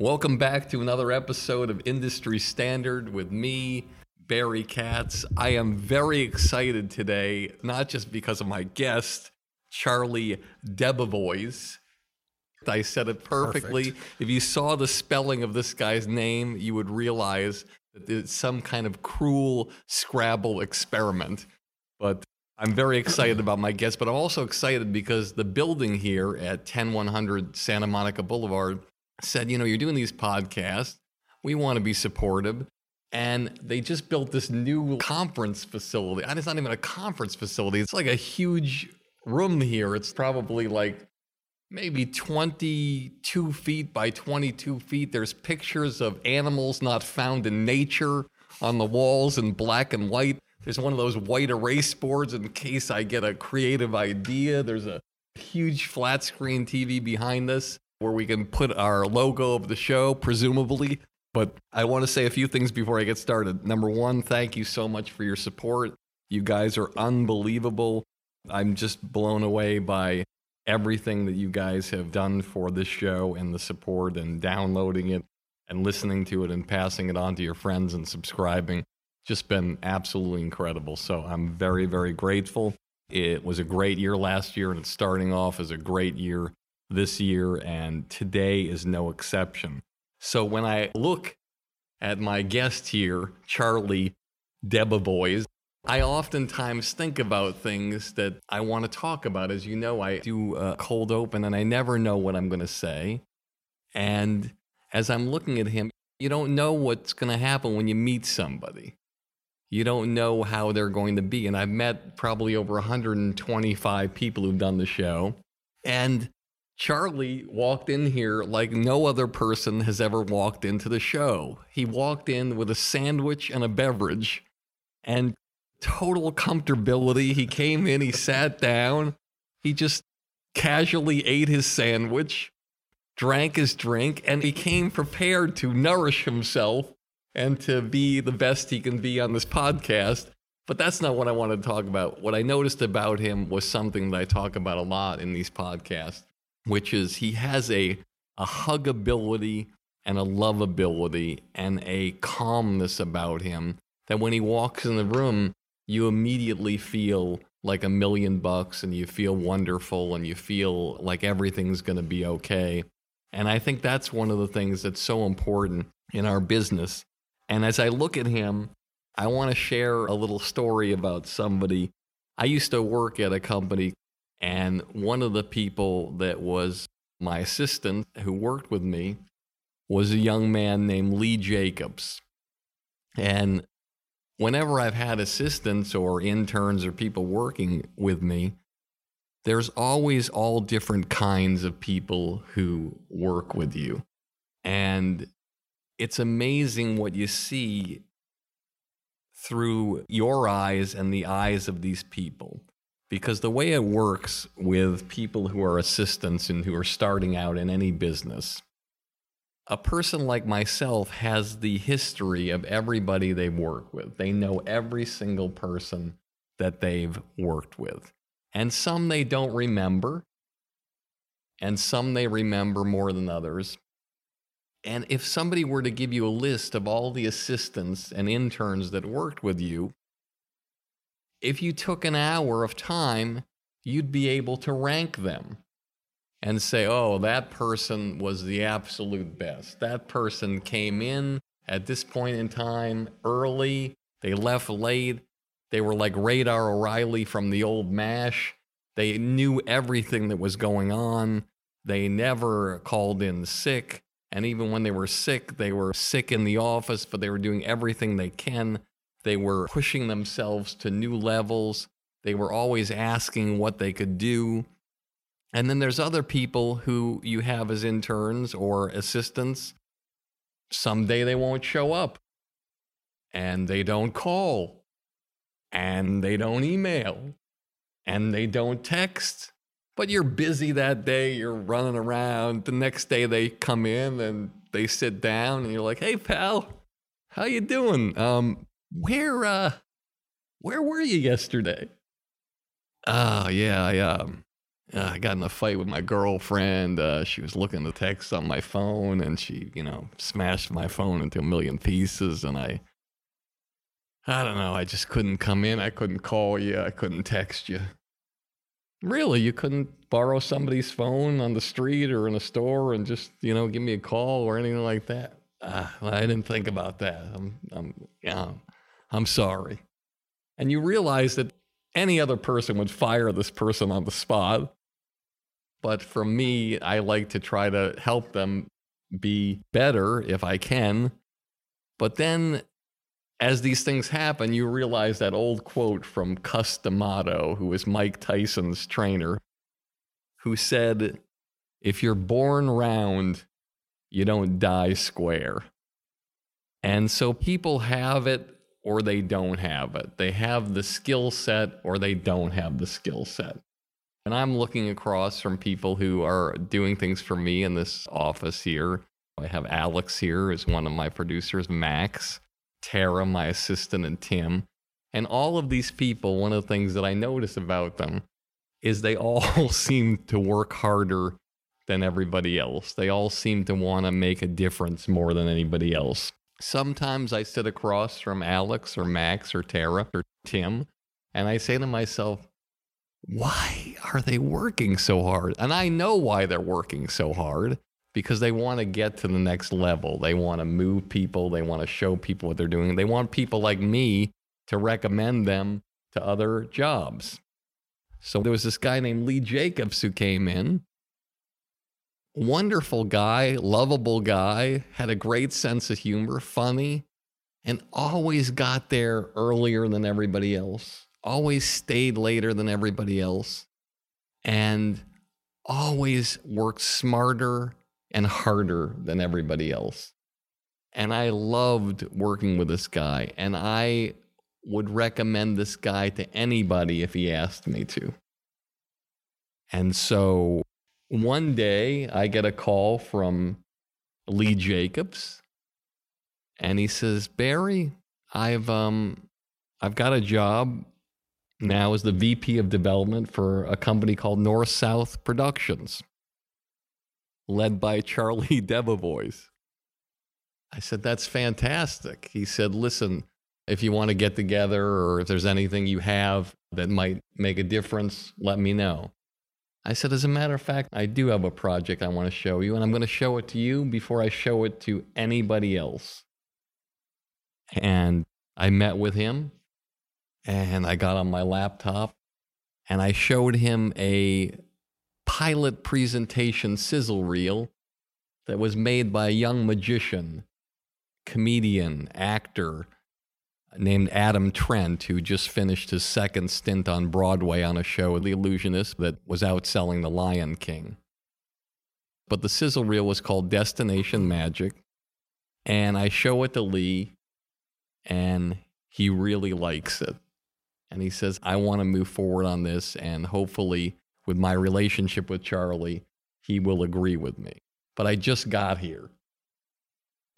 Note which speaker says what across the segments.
Speaker 1: Welcome back to another episode of Industry Standard with me, Barry Katz. I am very excited today, not just because of my guest, Charlie Debevoise. I said it perfectly.
Speaker 2: Perfect.
Speaker 1: If you saw the spelling of this guy's name, you would realize that it's some kind of cruel Scrabble experiment. But I'm very excited about my guest, but I'm also excited because the building here at 10100 Santa Monica Boulevard said, you know, you're doing these podcasts. We want to be supportive. And they just built this new conference facility. And it's not even a conference facility, it's like a huge room here. It's probably like maybe 22 feet by 22 feet. There's pictures of animals not found in nature on the walls in black and white. There's one of those white erase boards in case I get a creative idea. There's a huge flat screen TV behind us where we can put our logo of the show, presumably. But I want to say a few things before I get started. Number one, thank you so much for your support. You guys are unbelievable. I'm just blown away by everything that you guys have done for this show and the support and downloading it and listening to it and passing it on to your friends and subscribing. Just been absolutely incredible. So I'm very, very grateful. It was a great year last year and it's starting off as a great year this year, and today is no exception. So when I look at my guest here, Charlie Debevoise, I oftentimes think about things that I want to talk about. As you know, I do a cold open and I never know what I'm going to say. And as I'm looking at him, you don't know what's going to happen when you meet somebody. You don't know how they're going to be. And I've met probably over 125 people who've done the show. And Charlie walked in here like no other person has ever walked into the show. He walked in with a sandwich and a beverage and total comfortability. He came in, he sat down, he just casually ate his sandwich, drank his drink, and he came prepared to nourish himself and to be the best he can be on this podcast. But that's not what I wanted to talk about. What I noticed about him was something that I talk about a lot in these podcasts which is he has a, a huggability and a lovability and a calmness about him that when he walks in the room, you immediately feel like a million bucks and you feel wonderful and you feel like everything's going to be okay. And I think that's one of the things that's so important in our business. And as I look at him, I want to share a little story about somebody. I used to work at a company, and one of the people that was my assistant who worked with me was a young man named Lee Jacobs. And whenever I've had assistants or interns or people working with me, there's always all different kinds of people who work with you. And it's amazing what you see through your eyes and the eyes of these people. Because the way it works with people who are assistants and who are starting out in any business, a person like myself has the history of everybody they've worked with. They know every single person that they've worked with. And some they don't remember, and some they remember more than others. And if somebody were to give you a list of all the assistants and interns that worked with you, if you took an hour of time, you'd be able to rank them and say, oh, that person was the absolute best. That person came in at this point in time early, they left late. They were like Radar O'Reilly from the old MASH. They knew everything that was going on. They never called in sick. And even when they were sick, they were sick in the office, but they were doing everything they can. They were pushing themselves to new levels. They were always asking what they could do. And then there's other people who you have as interns or assistants. Someday they won't show up. And they don't call. And they don't email. And they don't text. But you're busy that day. You're running around. The next day they come in and they sit down and you're like hey pal. How you doing? Um where uh where were you yesterday oh yeah i um uh, I got in a fight with my girlfriend. Uh, she was looking to text on my phone, and she, you know, smashed my phone into a million pieces. And I, I don't know. I just couldn't come in. I couldn't call you. I couldn't text you. Really, you couldn't borrow somebody's phone on the street or in a store and just, you know, give me a call or anything like that. Uh, I didn't think about that. I'm, I'm, yeah, I'm sorry. And you realize that any other person would fire this person on the spot. But for me, I like to try to help them be better if I can. But then as these things happen, you realize that old quote from Cus D'Amato, who was Mike Tyson's trainer, who said, If you're born round, you don't die square. And so people have it or they don't have it. They have the skill set or they don't have the skill set. And I'm looking across from people who are doing things for me in this office here. I have Alex here as one of my producers, Max, Tara, my assistant, and Tim. And all of these people, one of the things that I notice about them is they all seem to work harder than everybody else. They all seem to want to make a difference more than anybody else. Sometimes I sit across from Alex or Max or Tara or Tim, and I say to myself, why are they working so hard? And I know why they're working so hard because they want to get to the next level. They want to move people, they want to show people what they're doing. They want people like me to recommend them to other jobs. So there was this guy named Lee Jacobs who came in. Wonderful guy, lovable guy, had a great sense of humor, funny, and always got there earlier than everybody else always stayed later than everybody else, and always worked smarter and harder than everybody else. And I loved working with this guy, and I would recommend this guy to anybody if he asked me to. And so one day I get a call from Lee Jacobs, and he says, Barry, I've um I've got a job now as the VP of development for a company called North South Productions, led by Charlie Debevoise. I said, That's fantastic. He said, Listen, if you want to get together or if there's anything you have that might make a difference, let me know. I said, As a matter of fact, I do have a project I want to show you, and I'm going to show it to you before I show it to anybody else. And I met with him and I got on my laptop and I showed him a pilot presentation sizzle reel that was made by a young magician, comedian, actor named Adam Trent, who just finished his second stint on Broadway on a show, The Illusionist, that was outselling The Lion King. But the sizzle reel was called Destination Magic. And I show it to Lee, and he really likes it. And he says, I want to move forward on this, and hopefully, with my relationship with Charlie, he will agree with me. But I just got here.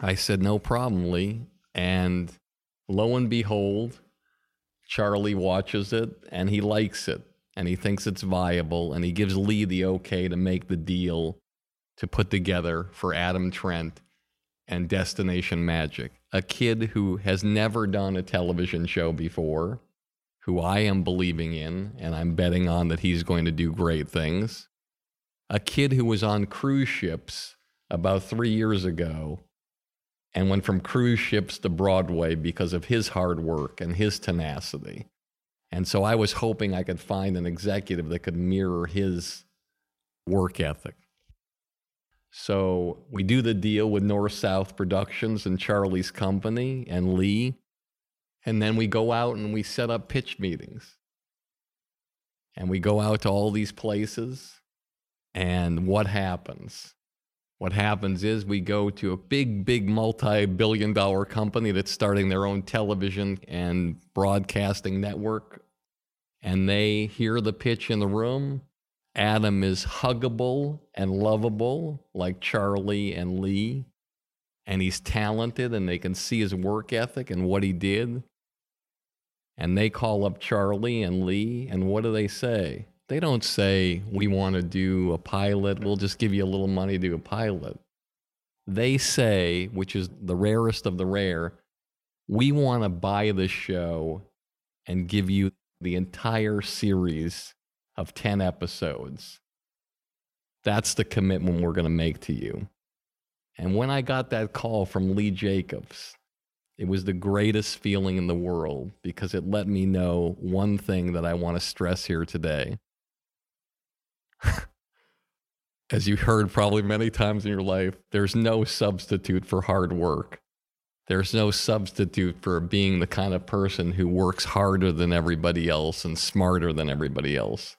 Speaker 1: I said, No problem, Lee. And lo and behold, Charlie watches it and he likes it and he thinks it's viable and he gives Lee the okay to make the deal to put together for Adam Trent and Destination Magic. A kid who has never done a television show before, who I am believing in and I'm betting on that he's going to do great things. A kid who was on cruise ships about three years ago and went from cruise ships to Broadway because of his hard work and his tenacity. And so I was hoping I could find an executive that could mirror his work ethic. So we do the deal with North South Productions and Charlie's company and Lee. And then we go out and we set up pitch meetings. And we go out to all these places. And what happens? What happens is we go to a big, big multi billion dollar company that's starting their own television and broadcasting network. And they hear the pitch in the room. Adam is huggable and lovable, like Charlie and Lee. And he's talented, and they can see his work ethic and what he did. And they call up Charlie and Lee, and what do they say? They don't say, we want to do a pilot, we'll just give you a little money to do a pilot. They say, which is the rarest of the rare, we want to buy the show and give you the entire series of 10 episodes. That's the commitment we're going to make to you. And when I got that call from Lee Jacobs, it was the greatest feeling in the world because it let me know one thing that I want to stress here today. As you heard probably many times in your life, there's no substitute for hard work. There's no substitute for being the kind of person who works harder than everybody else and smarter than everybody else.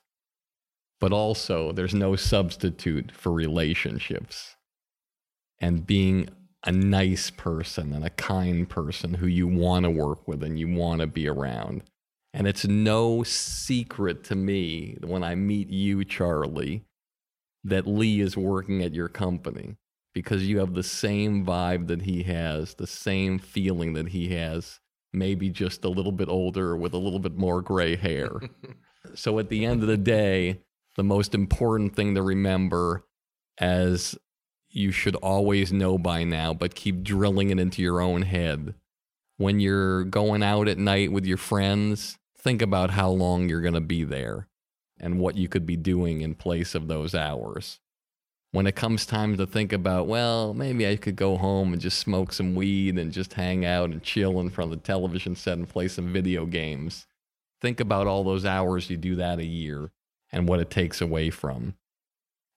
Speaker 1: But also, there's no substitute for relationships and being a nice person and a kind person who you want to work with and you want to be around. And it's no secret to me when I meet you, Charlie, that Lee is working at your company because you have the same vibe that he has, the same feeling that he has, maybe just a little bit older with a little bit more gray hair. so at the end of the day, the most important thing to remember as you should always know by now, but keep drilling it into your own head. When you're going out at night with your friends, think about how long you're going to be there and what you could be doing in place of those hours. When it comes time to think about, well, maybe I could go home and just smoke some weed and just hang out and chill in front of the television set and play some video games. Think about all those hours you do that a year and what it takes away from.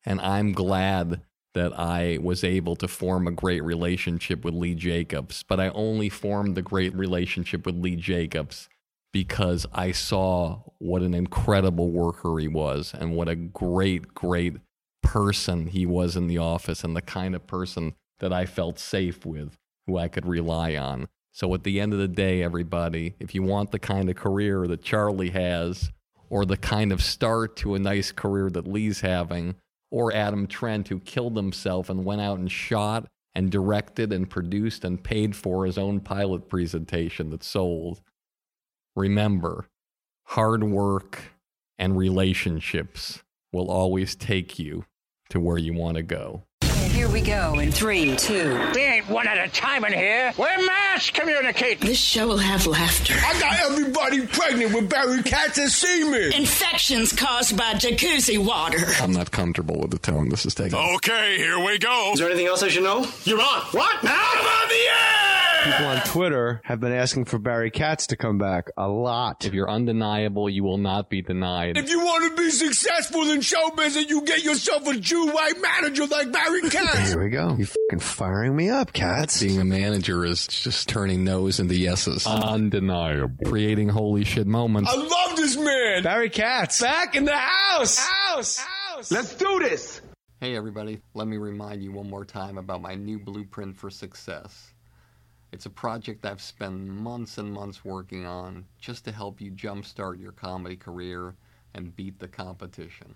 Speaker 1: And I'm glad that I was able to form a great relationship with Lee Jacobs, but I only formed the great relationship with Lee Jacobs because I saw what an incredible worker he was and what a great, great person he was in the office and the kind of person that I felt safe with, who I could rely on. So at the end of the day, everybody, if you want the kind of career that Charlie has, or the kind of start to a nice career that Lee's having, or Adam Trent, who killed himself and went out and shot and directed and produced and paid for his own pilot presentation that sold remember hard work and relationships will always take you to where you want to go.
Speaker 2: Here we go in three, two.
Speaker 3: One at a time in here. We're mass communicating.
Speaker 2: This show will have laughter.
Speaker 4: I got everybody pregnant with Barry Katz and semen.
Speaker 2: Infections caused by jacuzzi water.
Speaker 1: I'm not comfortable with the tone this is taking.
Speaker 5: Okay, here we go.
Speaker 6: Is there anything else I should know?
Speaker 3: You're on. What? Now I'm on the air!
Speaker 5: People on Twitter have been asking for Barry Katz to come back a lot.
Speaker 1: If you're undeniable, you will not be denied.
Speaker 4: If you want to be successful in show business, you get yourself a Jew white manager like Barry Katz.
Speaker 5: Here we go. You fucking firing me up, Katz.
Speaker 1: Being a manager is just turning no's into yeses. Undeniable. Creating holy shit moments.
Speaker 4: I love this man.
Speaker 5: Barry Katz back in the house. House. House.
Speaker 4: Let's do this.
Speaker 1: Hey everybody, let me remind you one more time about my new blueprint for success. It's a project I've spent months and months working on just to help you jumpstart your comedy career and beat the competition.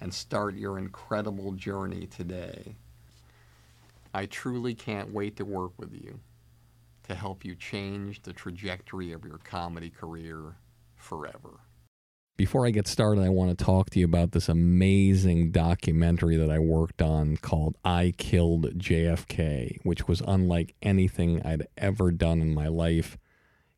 Speaker 1: and start your incredible journey today. I truly can't wait to work with you to help you change the trajectory of your comedy career forever. Before I get started, I want to talk to you about this amazing documentary that I worked on called I Killed JFK, which was unlike anything I'd ever done in my life.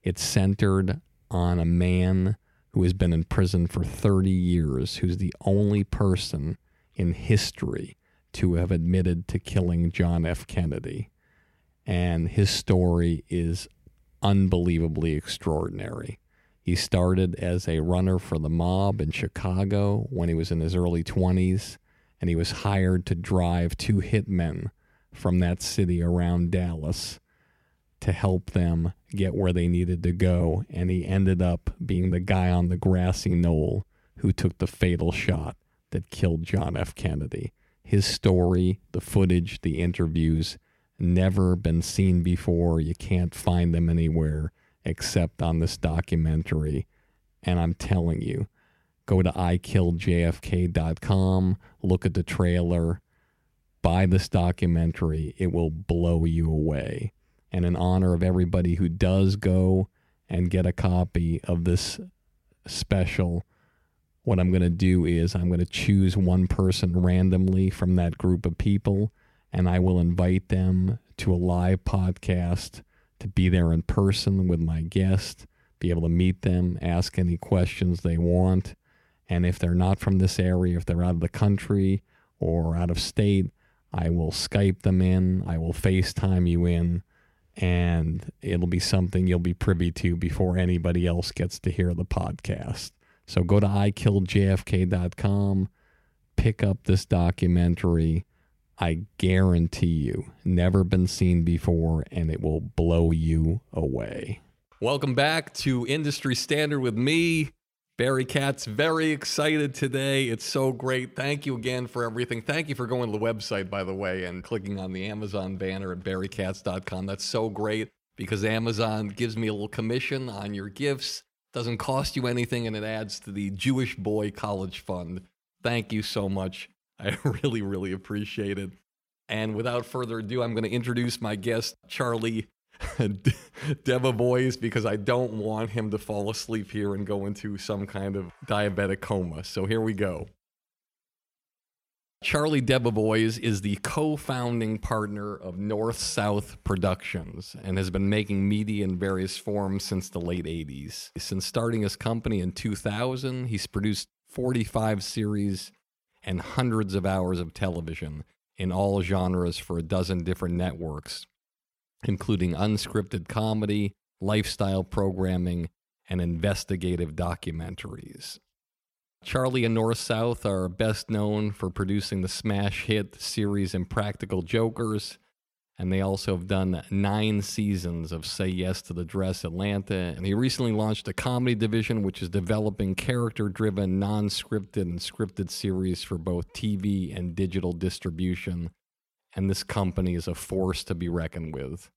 Speaker 1: It's centered on a man who has been in prison for 30 years, who's the only person in history to have admitted to killing John F. Kennedy. And his story is unbelievably extraordinary. He started as a runner for the mob in Chicago when he was in his early 20s, and he was hired to drive two hitmen from that city around Dallas to help them get where they needed to go. And he ended up being the guy on the grassy knoll who took the fatal shot that killed John F. Kennedy. His story, the footage, the interviews, never been seen before. You can't find them anywhere except on this documentary. And I'm telling you, go to ikilljfk.com, look at the trailer, buy this documentary. It will blow you away. And in honor of everybody who does go and get a copy of this special, what I'm going to do is I'm going to choose one person randomly from that group of people, and I will invite them to a live podcast to be there in person with my guest, be able to meet them, ask any questions they want. And if they're not from this area, if they're out of the country or out of state, I will Skype them in, I will FaceTime you in, and it'll be something you'll be privy to before anybody else gets to hear the podcast. So go to ikilljfk.com, pick up this documentary. I guarantee you, never been seen before, and it will blow you away. Welcome back to Industry Standard with me, Barry Katz. Very excited today. It's so great. Thank you again for everything. Thank you for going to the website, by the way, and clicking on the Amazon banner at barrykatz.com. That's so great because Amazon gives me a little commission on your gifts. Doesn't cost you anything, and it adds to the Jewish Boy College Fund. Thank you so much. I really, really appreciate it. And without further ado, I'm going to introduce my guest, Charlie Debevoise, because I don't want him to fall asleep here and go into some kind of diabetic coma. So here we go. Charlie Debevoise is the co founding partner of North South Productions and has been making media in various forms since the late 80s. Since starting his company in 2000, he's produced 45 series and hundreds of hours of television in all genres for a dozen different networks, including unscripted comedy, lifestyle programming, and investigative documentaries. Charlie and North South are best known for producing the smash hit series Impractical Jokers And they also have done nine seasons of Say Yes to the Dress Atlanta. And he recently launched a comedy division, which is developing character driven, non scripted, and scripted series for both TV and digital distribution. And this company is a force to be reckoned with.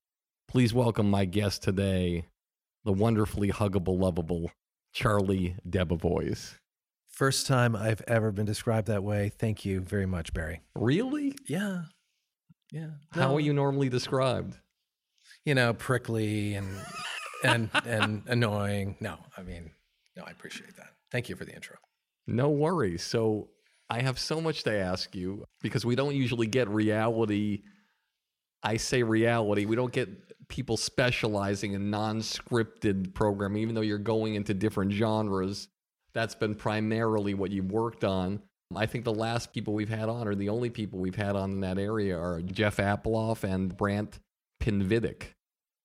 Speaker 1: Please welcome my guest today, the wonderfully huggable, lovable Charlie Debevoise.
Speaker 6: First time I've ever been described that way. Thank you very much, Barry.
Speaker 1: Really?
Speaker 6: Yeah. Yeah.
Speaker 1: How
Speaker 6: No,
Speaker 1: are you normally described?
Speaker 6: You know, prickly and and and annoying. No, I mean, no, I appreciate that. Thank you for the intro.
Speaker 1: No worries. So I have so much to ask you because we don't usually get reality. I say reality. We don't get people specializing in non-scripted programming, even though you're going into different genres. That's been primarily what you've worked on. I think the last people we've had on, or the only people we've had on in that area, are Jeff Apploff and Brant Pinvidic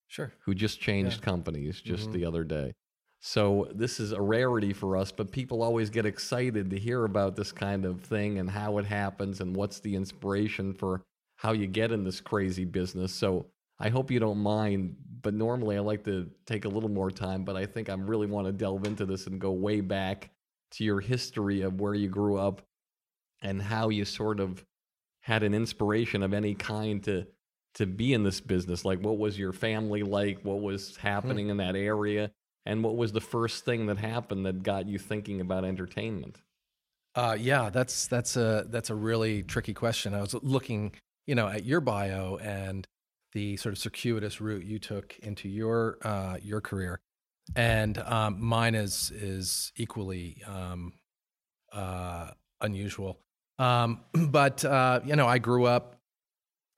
Speaker 6: Sure.
Speaker 1: who just changed companies just mm-hmm. the other day. So this is a rarity for us, but people always get excited to hear about this kind of thing and how it happens and what's the inspiration for how you get in this crazy business. So I hope you don't mind, but normally I like to take a little more time, but I think I really want to delve into this and go way back to your history of where you grew up and how you sort of had an inspiration of any kind to to be in this business. Like what was your family like? What was happening in that area? And what was the first thing that happened that got you thinking about entertainment?
Speaker 6: Uh, yeah, that's that's a that's a really tricky question. I was looking, you know, at your bio and the sort of circuitous route you took into your uh, your career, and um, mine is is equally um, uh, unusual. Um, but uh, you know, I grew up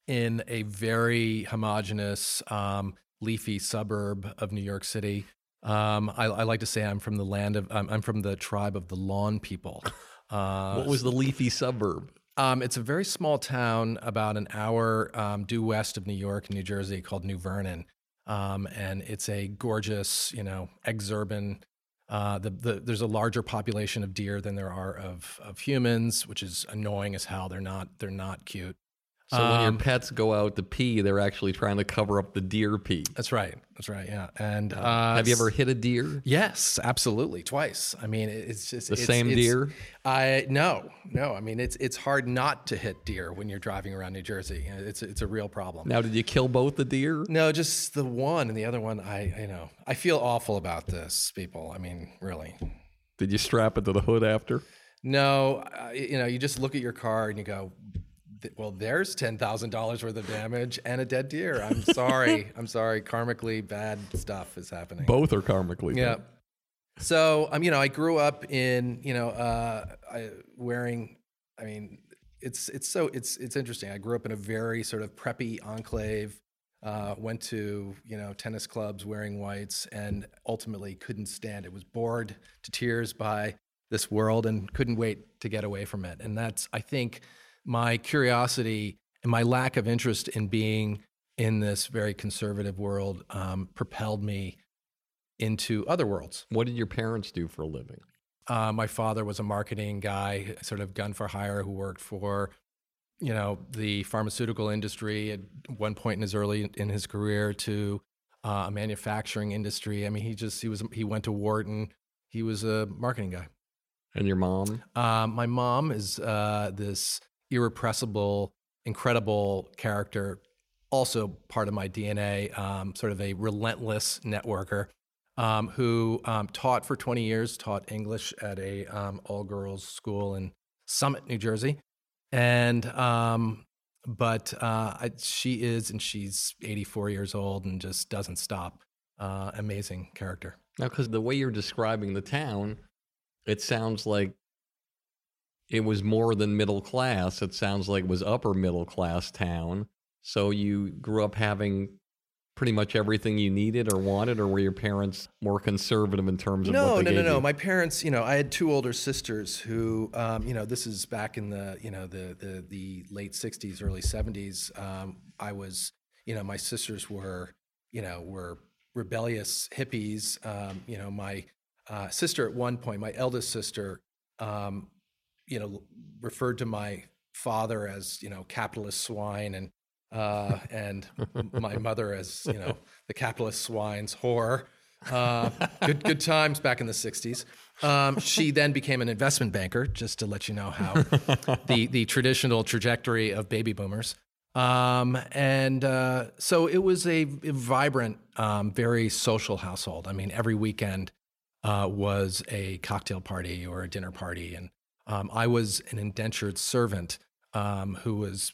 Speaker 6: in a very homogenous, um, leafy suburb of New York City. Um, I, I like to say I'm from the land of I'm, I'm from the tribe of the lawn people. Uh,
Speaker 1: what was the leafy suburb
Speaker 6: um, it's a very small town about an hour um, due west of New York New Jersey called New Vernon. Um, and it's a gorgeous, you know, exurban. Uh, the, the, there's a larger population of deer than there are of, of humans, which is annoying as hell. They're not they're not cute.
Speaker 1: So when your
Speaker 6: Um,
Speaker 1: pets go out to pee they're actually trying to cover up the deer pee
Speaker 6: That's right. That's right. Yeah. And uh,
Speaker 1: have you ever hit a deer
Speaker 6: Yes, absolutely, twice. I mean, it's just
Speaker 1: the
Speaker 6: it's-
Speaker 1: same
Speaker 6: it's-
Speaker 1: deer
Speaker 6: I no, no. I mean, it's it's hard not to hit deer when you're driving around New Jersey. It's it's a real problem.
Speaker 1: now did you kill both the deer
Speaker 6: No, just the one and the other one. I you know I feel awful about this, people. I mean, really.
Speaker 1: did you strap it to the hood after
Speaker 6: No, uh, you know, you just look at your car and you go, "Th- well, there's ten thousand dollars worth of damage and a dead deer. I'm sorry. I'm sorry. Karmically bad stuff is happening.
Speaker 1: both are karmically
Speaker 6: Yeah.
Speaker 1: bad.
Speaker 6: So, um, you know, I grew up in, you know, uh, I, wearing. I mean, it's it's so it's it's interesting. I grew up in a very sort of preppy enclave. Uh, went to you know tennis clubs wearing whites, and ultimately couldn't stand it. Was bored to tears by this world and couldn't wait to get away from it. And that's I think my curiosity and my lack of interest in being in this very conservative world um, propelled me into other worlds.
Speaker 1: what did your parents do for a living
Speaker 6: Uh, my father was a marketing guy, sort of gun for hire, who worked for, you know, the pharmaceutical industry at one point in his early in his career to uh, a manufacturing industry. I mean, he just he was he went to Wharton. He was a marketing guy.
Speaker 1: and your mom
Speaker 6: Um, my mom is uh, this irrepressible, incredible character, also part of my DNA, um, sort of a relentless networker um, who um, taught for 20 years, taught English at a um, all girls school in Summit, New Jersey. And, um, but uh, I, she is, and she's 84 years old and just doesn't stop. Uh, amazing character.
Speaker 1: Now, because the way you're describing the town, it sounds like it was more than middle class. It sounds like it was upper middle class town. So you grew up having pretty much everything you needed or wanted, or were your parents more conservative in terms of
Speaker 6: no,
Speaker 1: what they
Speaker 6: no, no,
Speaker 1: gave
Speaker 6: no. My parents, you know, I had two older sisters who, um, you know, this is back in the, you know, the the, the late '60s, early '70s. Um, I was, you know, my sisters were, you know, were rebellious hippies. Um, you know, my uh, sister at one point, my eldest sister, um, you know, referred to my father as, you know, capitalist swine and uh, and my mother as you know the capitalist swine's whore. Uh, good good times back in the '60s. Um, she then became an investment banker, just to let you know how the the traditional trajectory of baby boomers. Um, and uh, so it was a, a vibrant, um, very social household. I mean, every weekend uh, was a cocktail party or a dinner party, and um, I was an indentured servant um, who was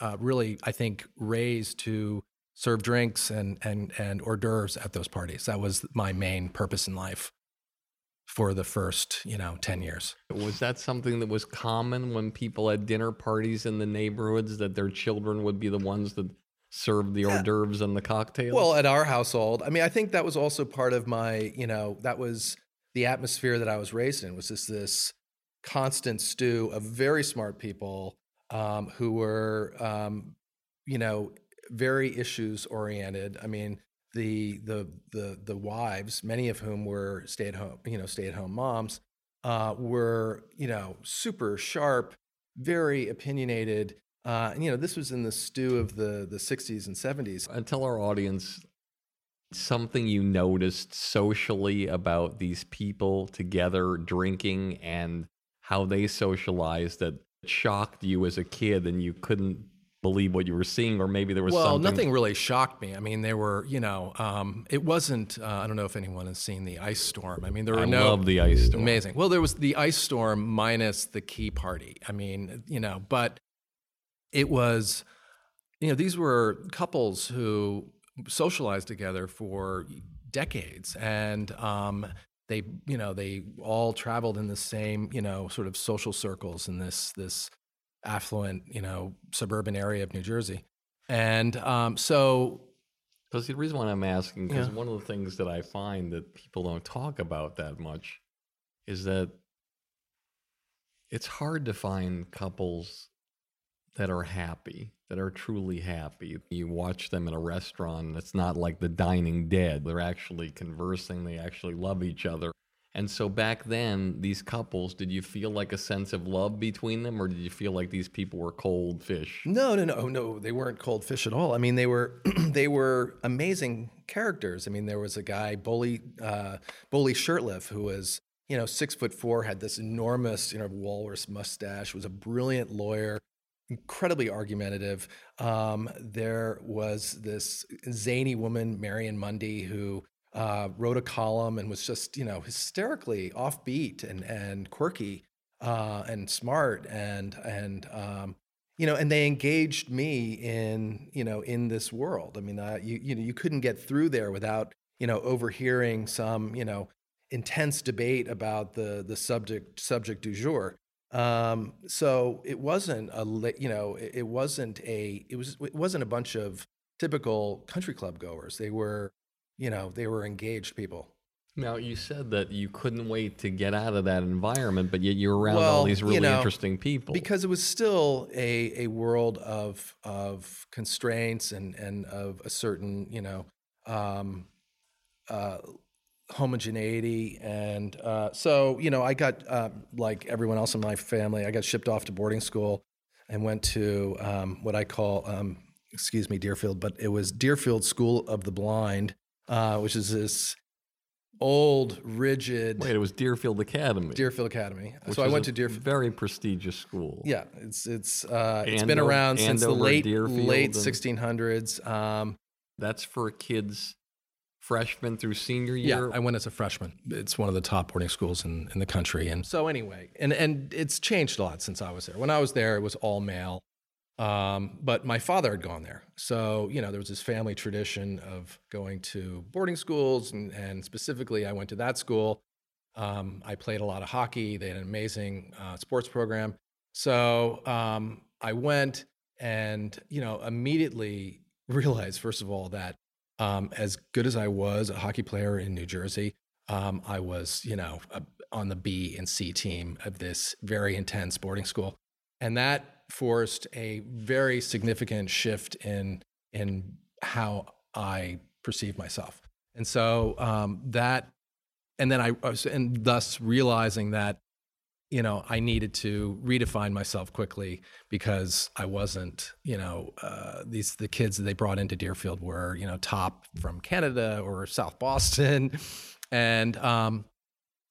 Speaker 6: uh, really, I think, raised to serve drinks and and and hors d'oeuvres at those parties. That was my main purpose in life for the first, you know, 10 years.
Speaker 1: Was that something that was common when people had dinner parties in the neighborhoods that their children would be the ones that served the hors d'oeuvres and the cocktails?
Speaker 6: Well, at our household, I mean, I think that was also part of my, you know, that was the atmosphere that I was raised in was just this constant stew of very smart people um, who were, um, you know, very issues oriented. I mean, the the the the wives, many of whom were stay at home, you know, stay at home moms, uh, were you know super sharp, very opinionated. Uh, and you know, this was in the stew of the the 60s and 70s.
Speaker 1: And tell our audience something you noticed socially about these people together drinking and how they socialized that shocked you as a kid and you couldn't believe what you were seeing, or maybe there was
Speaker 6: well,
Speaker 1: something.
Speaker 6: nothing really shocked me. I mean, there were, you know, um, it wasn't. Uh, I don't know if anyone has seen the ice storm. I mean, there were
Speaker 1: I
Speaker 6: no
Speaker 1: love the ice storm.
Speaker 6: amazing. Well, there was the ice storm minus the key party. I mean, you know, but it was, you know, these were couples who socialized together for decades, and um, they, you know, they all traveled in the same, you know, sort of social circles in this this affluent, you know, suburban area of New Jersey. And um, so,
Speaker 1: Because the reason why I'm asking, because
Speaker 6: Yeah.
Speaker 1: one of the things that I find that people don't talk about that much is that it's hard to find couples that are happy, that are truly happy. You watch them in a restaurant, it's not like the dining dead. They're actually conversing, they actually love each other. And so back then, these couples, did you feel like a sense of love between them, or did you feel like these people were cold fish?
Speaker 6: no, no, no, no, they weren't cold fish at all. I mean, they were they were amazing characters. I mean, there was a guy, Bully uh, Bully Shirtliff, who was you know six foot four, had this enormous you know walrus mustache, was a brilliant lawyer, incredibly argumentative. Um, there was this zany woman, Marion Mundy, who uh, wrote a column and was just you know hysterically offbeat and and quirky uh, and smart and and um, you know and they engaged me in you know in this world. I mean, uh, you you know you couldn't get through there without you know overhearing some you know intense debate about the the subject subject du jour. Um, so it wasn't a you know it, it wasn't a it was it wasn't a bunch of typical country club goers. They were you know they were engaged people.
Speaker 1: Now, you said that you couldn't wait to get out of that environment, but yet you're around all
Speaker 6: Well,
Speaker 1: these
Speaker 6: you
Speaker 1: really
Speaker 6: know,
Speaker 1: interesting people.
Speaker 6: because it was still a, a world of of constraints and and of a certain you know um, uh, homogeneity and uh, so you know I got uh, like everyone else in my family I got shipped off to boarding school and went to um, what I call um, excuse me Deerfield but it was Deerfield School of the Blind uh, which is this old rigid
Speaker 1: Wait, it was Deerfield Academy.
Speaker 6: Deerfield Academy so I went to Deerfield
Speaker 1: Very prestigious school.
Speaker 6: yeah, it's it's uh, it's been
Speaker 1: Andover-
Speaker 6: around since the late
Speaker 1: Deerfield,
Speaker 6: late 1600s. Um,
Speaker 1: That's for kids freshman through senior year?
Speaker 6: yeah,
Speaker 1: year.
Speaker 6: I went as a freshman. It's one of the top boarding schools in, in the country. And so anyway, and and it's changed a lot since I was there. When I was there, it was all male. Um, but my father had gone there, so you know there was this family tradition of going to boarding schools, and, and specifically, I went to that school. Um, I played a lot of hockey. They had an amazing uh, sports program. So um, I went and, you know, immediately realized, first of all, that um, as good as I was a hockey player in New Jersey, um, I was, you know, uh, on the B and C team of this very intense boarding school. And that forced a very significant shift in, in how I perceive myself. And so um, that and then I was, and thus realizing that you know, I needed to redefine myself quickly because I wasn't, you know, uh, these the kids that they brought into Deerfield were, you know, top from Canada or South Boston, and um,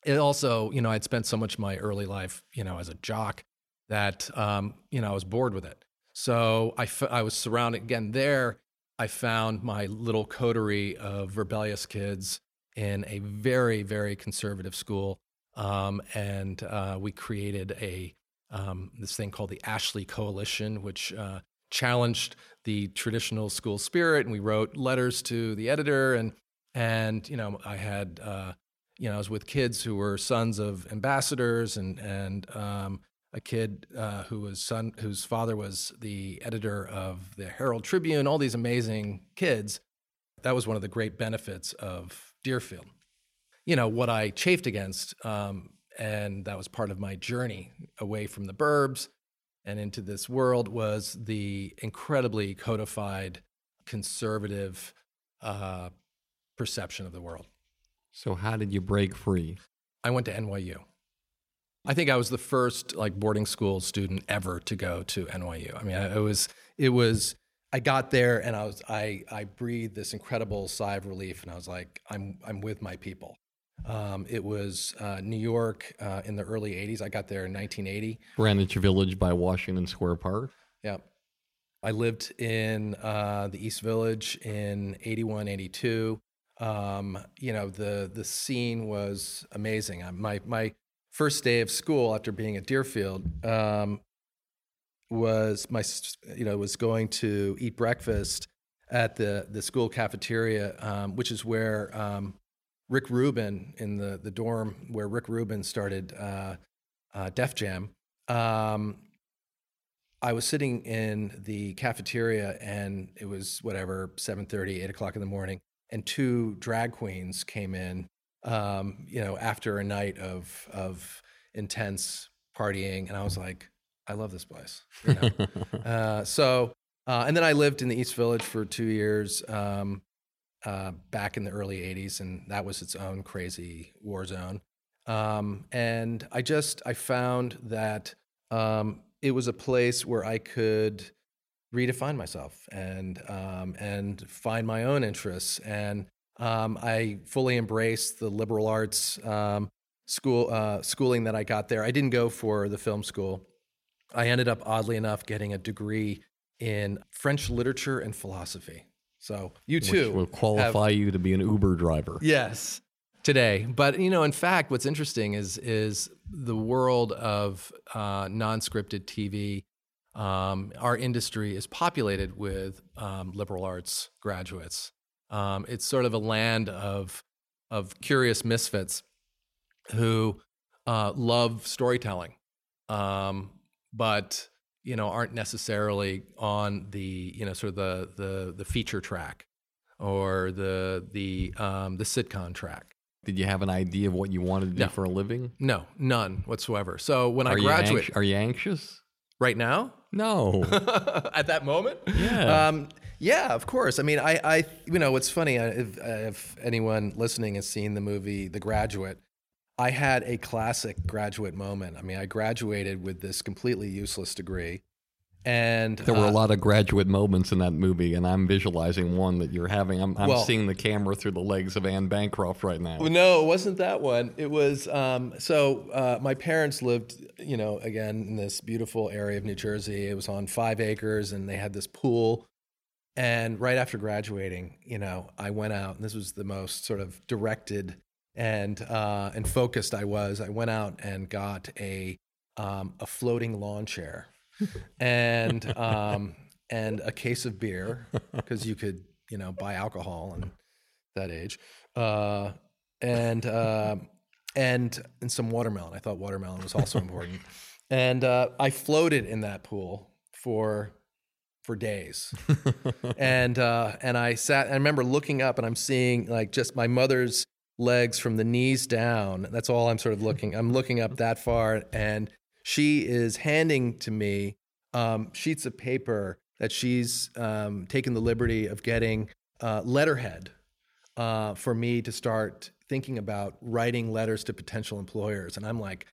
Speaker 6: it also, you know, I'd spent so much of my early life, you know, as a jock that, um, you know, I was bored with it. So I, f- I was surrounded again there. I found my little coterie of rebellious kids in a very, very conservative school. Um, and uh, we created a um, this thing called the Ashley Coalition, which uh, challenged the traditional school spirit. And we wrote letters to the editor, and and you know I had uh, you know I was with kids who were sons of ambassadors, and and um, a kid uh, who was son whose father was the editor of the Herald Tribune. All these amazing kids. That was one of the great benefits of Deerfield. You know what I chafed against, um, and that was part of my journey away from the burbs and into this world was the incredibly codified conservative uh, perception of the world.
Speaker 1: So how did you break free?
Speaker 6: I went to NYU. I think I was the first like boarding school student ever to go to NYU. I mean, I, it was it was I got there and I was I I breathed this incredible sigh of relief and I was like I'm I'm with my people. Um, it was uh, New York uh, in the early '80s. I got there in 1980.
Speaker 1: Greenwich Village by Washington Square Park.
Speaker 6: Yeah. I lived in uh, the East Village in 81, 82. Um, you know, the the scene was amazing. My my first day of school after being at Deerfield um, was my you know was going to eat breakfast at the the school cafeteria, um, which is where um, Rick Rubin in the the dorm where Rick Rubin started uh, uh, Def Jam. Um, I was sitting in the cafeteria and it was whatever 7:30, 8 o'clock in the morning, and two drag queens came in. Um, you know, after a night of of intense partying, and I was like, I love this place. You know? uh, so, uh, and then I lived in the East Village for two years. Um, uh, back in the early 80s and that was its own crazy war zone. Um, and i just i found that um, it was a place where i could redefine myself and um, and find my own interests. And um, i fully embraced the liberal arts um, school uh, schooling that i got there. I didn't go for the film school. I ended up oddly enough getting a degree in french literature and philosophy so you too
Speaker 1: Which will qualify you to be an Uber driver.
Speaker 6: Yes, today. But you know, in fact, what's interesting is is the world of uh, non-scripted TV. Um, our industry is populated with um, liberal arts graduates. Um, it's sort of a land of of curious misfits who uh, love storytelling, um, but you know aren't necessarily on the you know sort of the the the feature track or the the um, the sitcom track.
Speaker 1: Did you have an idea of what you wanted to do
Speaker 6: No.
Speaker 1: for a living?
Speaker 6: No, none whatsoever. So when I
Speaker 1: Are you
Speaker 6: graduate
Speaker 1: anx- are you anxious?
Speaker 6: right now,
Speaker 1: No.
Speaker 6: at that moment,
Speaker 1: Yeah.
Speaker 6: um, yeah, of course. I mean, I, I you know, what's funny if, if anyone listening has seen the movie The Graduate, I had a classic graduate moment. I mean, I graduated with this completely useless degree, and
Speaker 1: There were
Speaker 6: uh,
Speaker 1: a lot of graduate moments in that movie, and I'm visualizing one that you're having. I'm, I'm
Speaker 6: Well-
Speaker 1: seeing the camera through the legs of Anne Bancroft right now.
Speaker 6: No, it wasn't that one. It was um, so uh, my parents lived, you know, again in this beautiful area of New Jersey. It was on five acres, and they had this pool. And right after graduating, you know, I went out, and this was the most sort of directed and uh, and focused I was. I went out and got a um, a floating lawn chair and um, and a case of beer because you could, you know, buy alcohol and that age, uh, and um and and some watermelon. I thought watermelon was also important, and uh, I floated in that pool for for days, and uh, and I sat. I remember looking up, and I'm seeing like just my mother's legs from the knees down. That's all I'm sort of looking. I'm looking up that far, and she is handing to me um, sheets of paper that she's um, taken the liberty of getting uh, letterhead uh, for me to start thinking about writing letters to potential employers. And I'm like,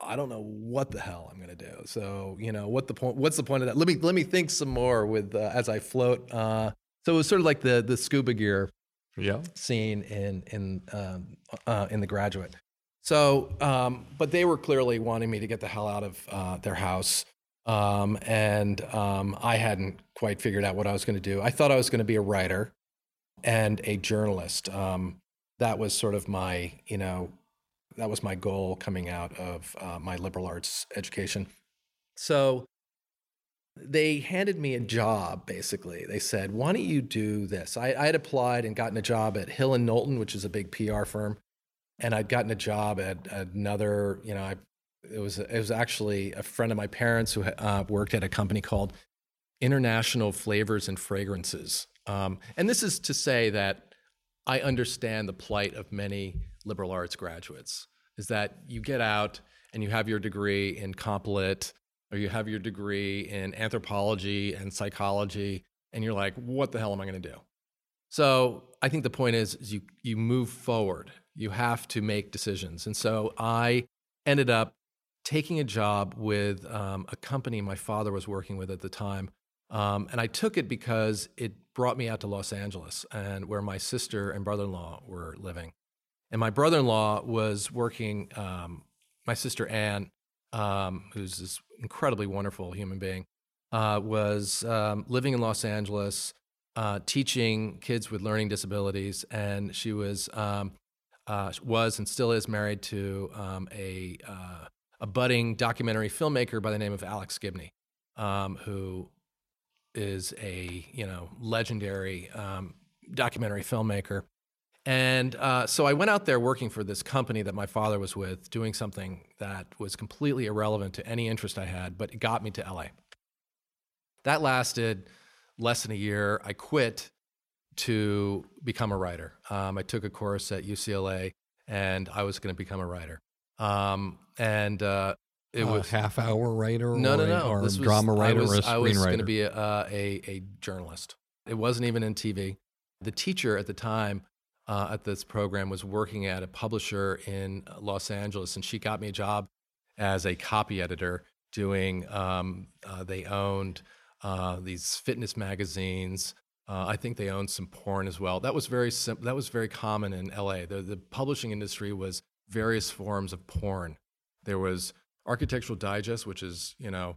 Speaker 6: I don't know what the hell I'm going to do. So, you know, what the point? What's the point of that? Let me let me think some more with uh, as I float. Uh, so it was sort of like the the scuba gear
Speaker 1: Yeah.
Speaker 6: scene in in um, uh, in The Graduate. So, um, but they were clearly wanting me to get the hell out of uh, their house, um, and um, I hadn't quite figured out what I was going to do. I thought I was going to be a writer and a journalist. Um, that was sort of my, you know, that was my goal coming out of uh, my liberal arts education. So they handed me a job basically. They said why don't you do this? I, I had applied and gotten a job at hill and knowlton which is a big pr firm and i'd gotten a job at another you know I, it was it was actually a friend of my parents who uh, worked at a company called international flavors and fragrances. Um, and this is to say that i understand the plight of many liberal arts graduates is that you get out and you have your degree in comp lit or you have your degree in anthropology and psychology and you're like what the hell am i going to do? So i think the point is, is you you move forward. You have to make decisions. And so i ended up taking a job with um, a company my father was working with at the time um, and i took it because it brought me out to los angeles and where my sister and brother-in-law were living. And my brother-in-law was working um, my sister anne um, who's this incredibly wonderful human being, uh, was um, living in Los Angeles, uh, teaching kids with learning disabilities, and she was um, uh, was and still is married to um, a uh, a budding documentary filmmaker by the name of Alex Gibney, um, who is a you know legendary um, documentary filmmaker. And uh, so I went out there working for this company that my father was with, doing something that was completely irrelevant to any interest I had, but it got me to LA. That lasted less than a year. I quit to become a writer. Um, I took a course at UCLA and I was going to become a writer. Um, and uh, it
Speaker 1: a
Speaker 6: was
Speaker 1: half hour writer
Speaker 6: no, no,
Speaker 1: or,
Speaker 6: no.
Speaker 1: or
Speaker 6: was-
Speaker 1: drama writer
Speaker 6: I was,
Speaker 1: or a
Speaker 6: I was going to be a, uh, a, a journalist. It wasn't even in TV. The teacher at the time uh, at this program was working at a publisher in Los Angeles, and she got me a job as a copy editor doing, um, uh, they owned uh, these fitness magazines. Uh, I think they owned some porn as well. That was very sim- that was very common in LA. The, the publishing industry was various forms of porn. There was Architectural Digest, which is you know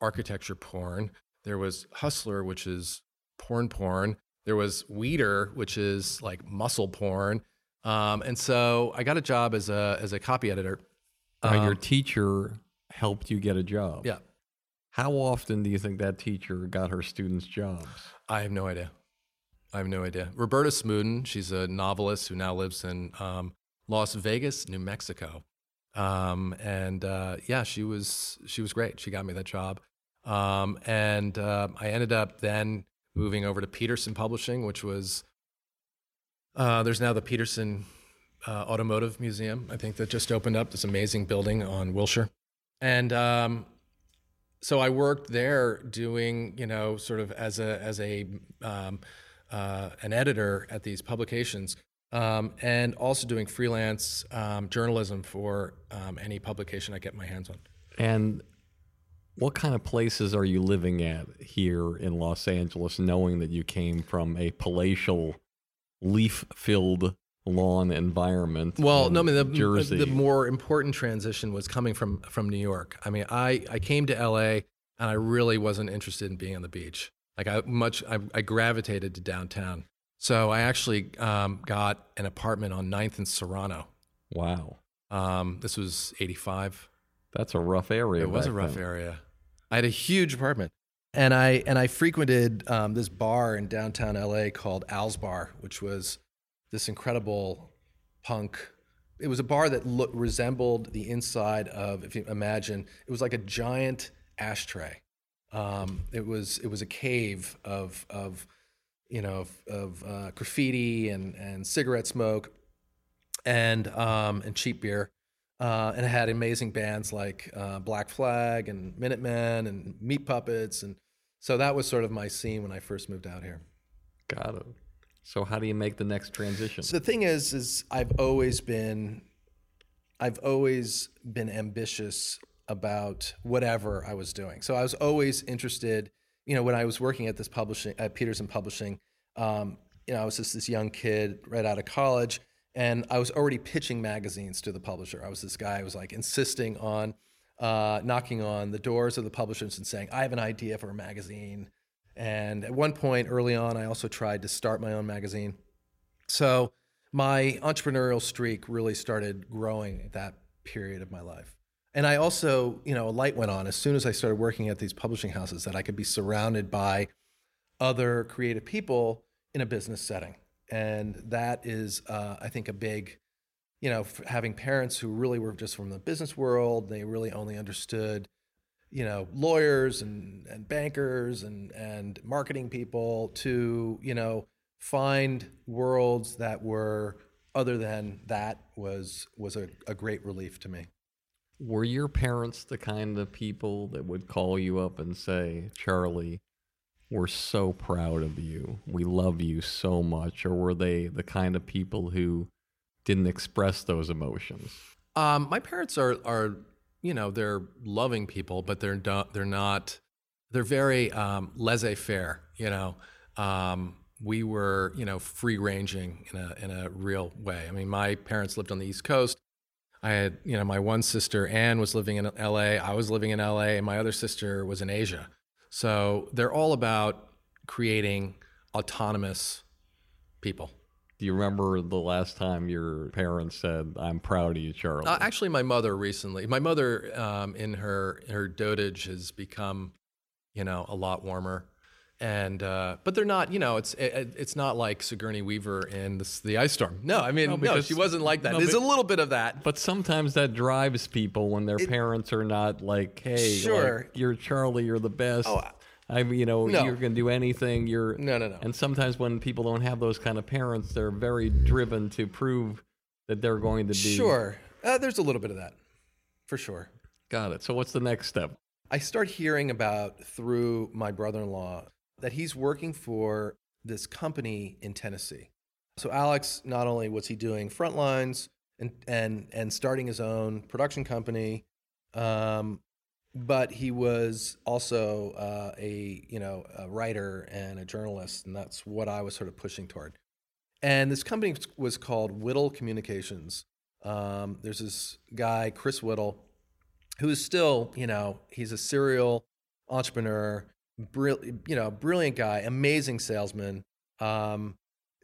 Speaker 6: architecture porn. There was Hustler, which is porn porn. There was Weider, which is like muscle porn. Um, and so I got a job as a as a copy editor.
Speaker 1: Now, your
Speaker 6: Um,
Speaker 1: teacher helped you get a job.
Speaker 6: yeah,
Speaker 1: How often do you think that teacher got her students jobs?
Speaker 6: I have no idea. I have no idea. Roberta Smoodin, she's a novelist who now lives in um, Las Vegas, New Mexico. Um, and uh, yeah, she was she was great. She got me that job, um, and uh, I ended up then moving over to Petersen Publishing, which was uh, there's now the Petersen uh, Automotive Museum. I think that just opened up this amazing building on Wilshire, and um, so I worked there doing, you know, sort of as a as a um, uh, an editor at these publications, um, and also doing freelance um, journalism for um, any publication I get my hands on.
Speaker 1: And what kind of places are you living at here in Los Angeles, knowing that you came from a palatial, leaf-filled lawn environment?
Speaker 6: Well, no, I mean the,
Speaker 1: Jersey.
Speaker 6: the more important transition was coming from from New York. I mean, I I came to LA and I really wasn't interested in being on the beach. Like I much I, I gravitated to downtown. So I actually um, got an apartment on 9th and Serrano.
Speaker 1: wow,
Speaker 6: Um, this was 85.
Speaker 1: that's a rough area.
Speaker 6: It was a rough
Speaker 1: then.
Speaker 6: area. I had a huge apartment, and I and I frequented um, this bar in downtown LA called Al's Bar, which was this incredible punk. It was a bar that resembled the inside of, if you imagine, it was like a giant ashtray. Um, it was it was a cave of of you know of, of uh, graffiti and and cigarette smoke, and um, and cheap beer. Uh, and it had amazing bands like uh, Black Flag and Minutemen and Meat Puppets, and so that was sort of my scene when I first moved out here.
Speaker 1: Got it. So how do you make the next transition?
Speaker 6: So the thing is, is I've always been I've always been ambitious about whatever I was doing. So I was always interested. You know, when I was working at this publishing at Petersen Publishing, um, you know, I was just this young kid right out of college, and I was already pitching magazines to the publisher. I was this guy who was like insisting on uh, knocking on the doors of the publishers and saying, "I have an idea for a magazine." And at one point early on, I also tried to start my own magazine. So my entrepreneurial streak really started growing at that period of my life. And I also, you know, a light went on as soon as I started working at these publishing houses that I could be surrounded by other creative people in a business setting. And that is, uh, I think, a big, you know, having parents who really were just from the business world, they really only understood, you know, lawyers and, and bankers and, and marketing people to, you know, find worlds that were other than that was was a, a great relief to me.
Speaker 1: Were your parents the kind of people that would call you up and say, Charlie, we're so proud of you. We love you so much. Or were they the kind of people who didn't express those emotions?
Speaker 6: Um, my parents are are you know they're loving people, but they're not they're not they're very um, laissez faire. You know, um, we were you know free ranging in a in a real way. I mean, my parents lived on the East Coast. I had you know my one sister Anne was living in L.A. I was living in L.A. and my other sister was in Asia. So they're all about creating autonomous people.
Speaker 1: Do you remember the last time your parents said, I'm proud of you, Charlie?
Speaker 6: Uh, actually, my mother recently. My mother, um, in her her dotage, has become, you know, a lot warmer, and uh, but they're not. You know, it's it, it's not like Sigourney Weaver in the, the Ice Storm. No, I mean,
Speaker 1: No,
Speaker 6: no, she wasn't like that.
Speaker 1: no,
Speaker 6: There's
Speaker 1: but-
Speaker 6: a little bit of that.
Speaker 1: but sometimes that drives people when their parents are not like, hey, like,
Speaker 6: Sure.
Speaker 1: you're Charlie, you're the best.
Speaker 6: Oh,
Speaker 1: I mean, you know,
Speaker 6: no.
Speaker 1: you're going to do anything. You're
Speaker 6: No, no, no.
Speaker 1: And sometimes when people don't have those kind of parents, they're very driven to prove that they're going to be.
Speaker 6: Sure, uh, there's a little bit of that, for sure.
Speaker 1: Got it. So what's the next step?
Speaker 6: I start hearing about through my brother-in-law that he's working for this company in Tennessee. So Alex, not only was he doing frontlines and and and starting his own production company, um, but he was also uh, a you know a writer and a journalist, and that's what I was sort of pushing toward. And this company was called Whittle Communications. Um, there's this guy, Chris Whittle, who is still, you know, he's a serial entrepreneur, brill- you know, brilliant guy, amazing salesman, um,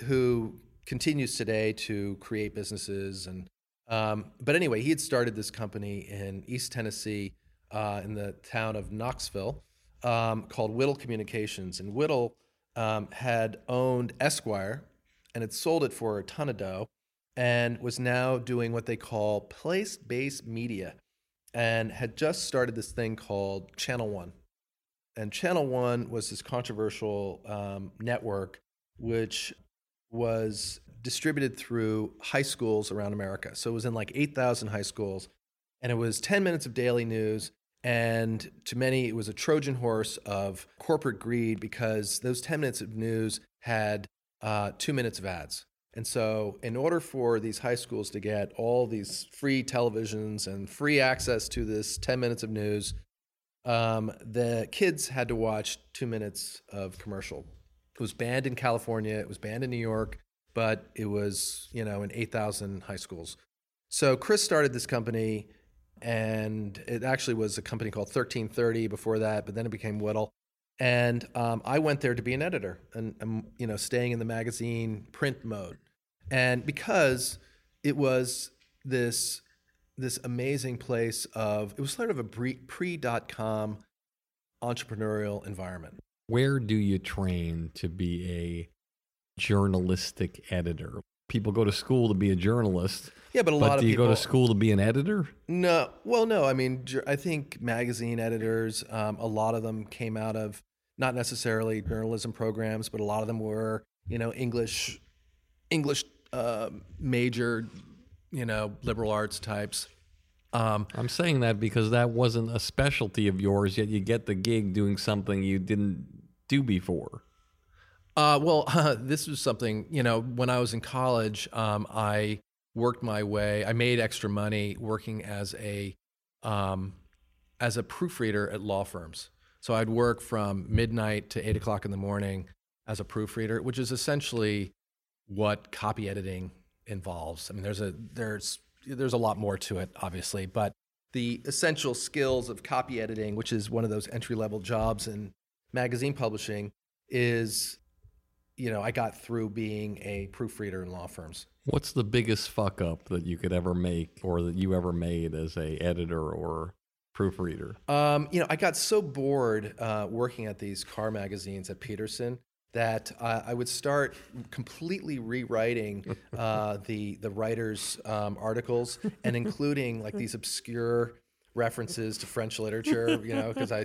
Speaker 6: who continues today to create businesses. And um, but anyway, he had started this company in East Tennessee, uh, in the town of Knoxville, um, called Whittle Communications. And Whittle um, had owned Esquire and had sold it for a ton of dough, and was now doing what they call place-based media and had just started this thing called Channel One. And Channel One was this controversial um, network which was distributed through high schools around America. So it was in like 8,000 high schools, and it was 10 minutes of daily news. And to many, it was a Trojan horse of corporate greed because those 10 minutes of news had uh, two minutes of ads. And so, in order for these high schools to get all these free televisions and free access to this 10 minutes of news, um, the kids had to watch two minutes of commercial. It was banned in California, it was banned in New York, but it was, you know, in 8,000 high schools. So Chris started this company, and it actually was a company called 1330 before that, but then it became Whittle. And um, I went there to be an editor and, and, you know, staying in the magazine print mode. And because it was this this amazing place of it was sort of a pre dot com entrepreneurial environment.
Speaker 1: Where do you train to be a journalistic editor? People go to school to be a journalist.
Speaker 6: Yeah, but a
Speaker 1: but
Speaker 6: lot
Speaker 1: do
Speaker 6: of
Speaker 1: you
Speaker 6: people
Speaker 1: go to school to be an editor?
Speaker 6: No, well, no. I mean, I think magazine editors, um, a lot of them came out of not necessarily journalism programs, but a lot of them were, you know, English, English uh, major, you know, liberal arts types. Um,
Speaker 1: I'm saying that because that wasn't a specialty of yours, yet you get the gig doing something you didn't do before.
Speaker 6: Uh, well, this was something, you know, when I was in college, um, I worked my way. I made extra money working as a um, as a proofreader at law firms. So I'd work from midnight to eight o'clock in the morning as a proofreader, which is essentially what copy editing involves. I mean, there's a there's there's a lot more to it, obviously, but the essential skills of copy editing, which is one of those entry level jobs in magazine publishing, is you know I got through being a proofreader in law firms.
Speaker 1: What's the biggest fuck up that you could ever make or that you ever made as a editor or proofreader?
Speaker 6: Um, you know, I got so bored uh, working at these car magazines at Petersen that uh, I would start completely rewriting uh, the the writers' um, articles and including like these obscure references to French literature. You know, because I,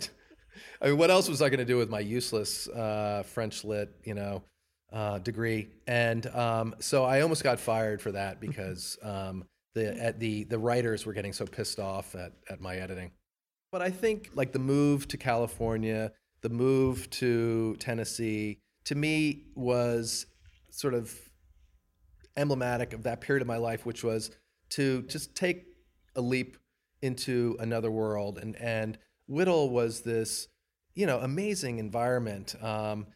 Speaker 6: I mean, what else was I going to do with my useless uh, French lit? You know. Uh, degree, and um, so I almost got fired for that because um, the at the the writers were getting so pissed off at at my editing. But I think like the move to California, the move to Tennessee, to me was sort of emblematic of that period of my life, which was to just take a leap into another world. And and Whittle was this, you know, amazing environment. Um,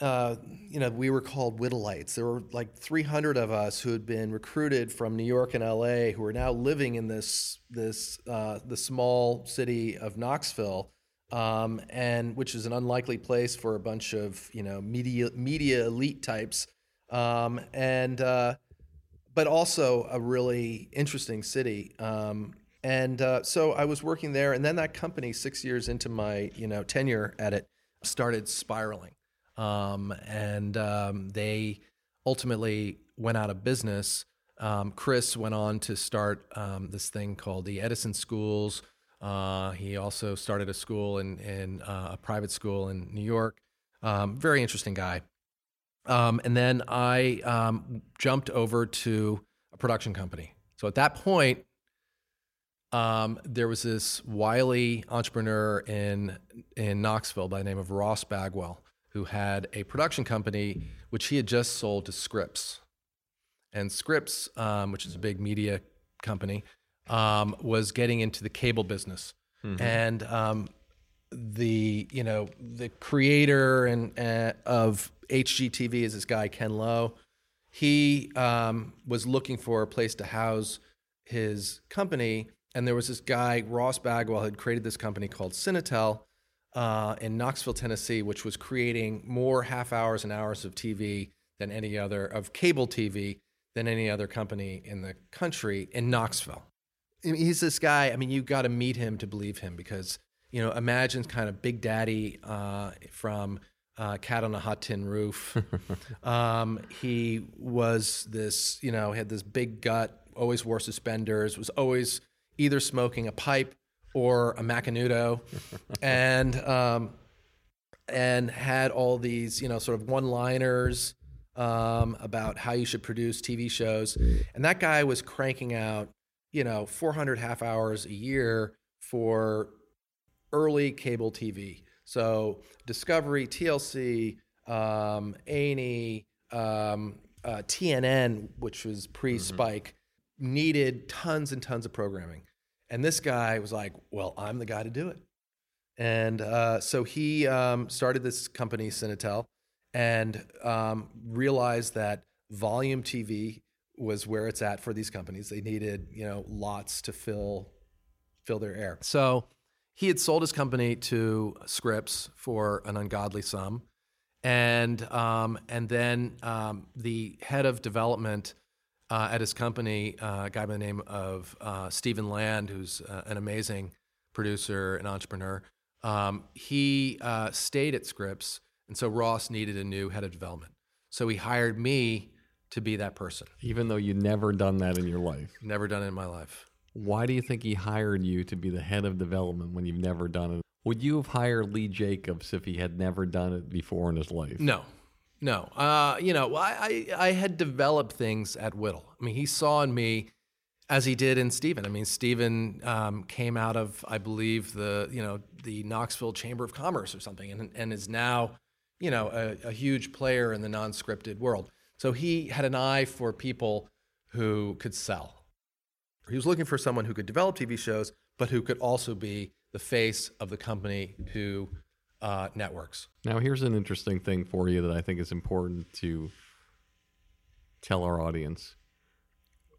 Speaker 6: uh, you know, we were called Whittleites. There were like 300 of us who had been recruited from New York and LA, who are now living in this this uh, the small city of Knoxville, um, and which is an unlikely place for a bunch of you know media media elite types, um, and uh, but also a really interesting city. Um, and uh, so I was working there, and then that company, six years into my you know tenure at it, started spiraling um, and um, they ultimately went out of business. Um, Chris went on to start this thing called the Edison Schools. Uh, he also started a school in, in uh, a private school in New York. Um, very interesting guy. Um, and then I jumped over to a production company. So at that point, there was this wily entrepreneur in in Knoxville by the name of Ross Bagwell, who had a production company which he had just sold to Scripps. And Scripps, um, which is a big media company, um, was getting into the cable business. Mm-hmm. And um, the you know the creator and uh, of HGTV is this guy Ken Lowe. He um, was looking for a place to house his company, and there was this guy Ross Bagwell had created this company called Cinetel, uh, in Knoxville, Tennessee, which was creating more half hours and hours of TV than any other, of cable TV than any other company in the country in Knoxville. He's this guy, I mean, you got to meet him to believe him because, you know, imagine kind of Big Daddy uh, from uh, Cat on a Hot Tin Roof. um, he was this, you know, had this big gut, always wore suspenders, was always either smoking a pipe or a Macanudo, and um, and had all these you know sort of one liners um, about how you should produce TV shows, and that guy was cranking out you know 400 half hours a year for early cable TV. So Discovery, TLC, um, A&E, um, uh, TNN, which was pre-Spike, mm-hmm. needed tons and tons of programming. And this guy was like, well, I'm the guy to do it. And uh, so he um, started this company, Cinetel, and um, realized that volume TV was where it's at for these companies. They needed, you know, lots to fill fill their air. So he had sold his company to Scripps for an ungodly sum, and um, and then um, the head of development uh, at his company, uh, a guy by the name of uh, Stephen Land, who's uh, an amazing producer and entrepreneur. Um, he uh, stayed at Scripps, and so Ross needed a new head of development. So he hired me to be that person.
Speaker 1: Even though you'd never done that in your life?
Speaker 6: Never done it in my life.
Speaker 1: Why do you think he hired you to be the head of development when you've never done it? Would you have hired Lee Jacobs if he had never done it before in his life?
Speaker 6: No, no, uh, you know, I, I, I had developed things at Whittle. I mean, he saw in me as he did in Stephen. I mean, Stephen um, came out of, I believe, the you know the Knoxville Chamber of Commerce or something, and and is now, you know, a, a huge player in the non-scripted world. So he had an eye for people who could sell. He was looking for someone who could develop TV shows, but who could also be the face of the company to uh, networks.
Speaker 1: Now, here's an interesting thing for you that I think is important to tell our audience.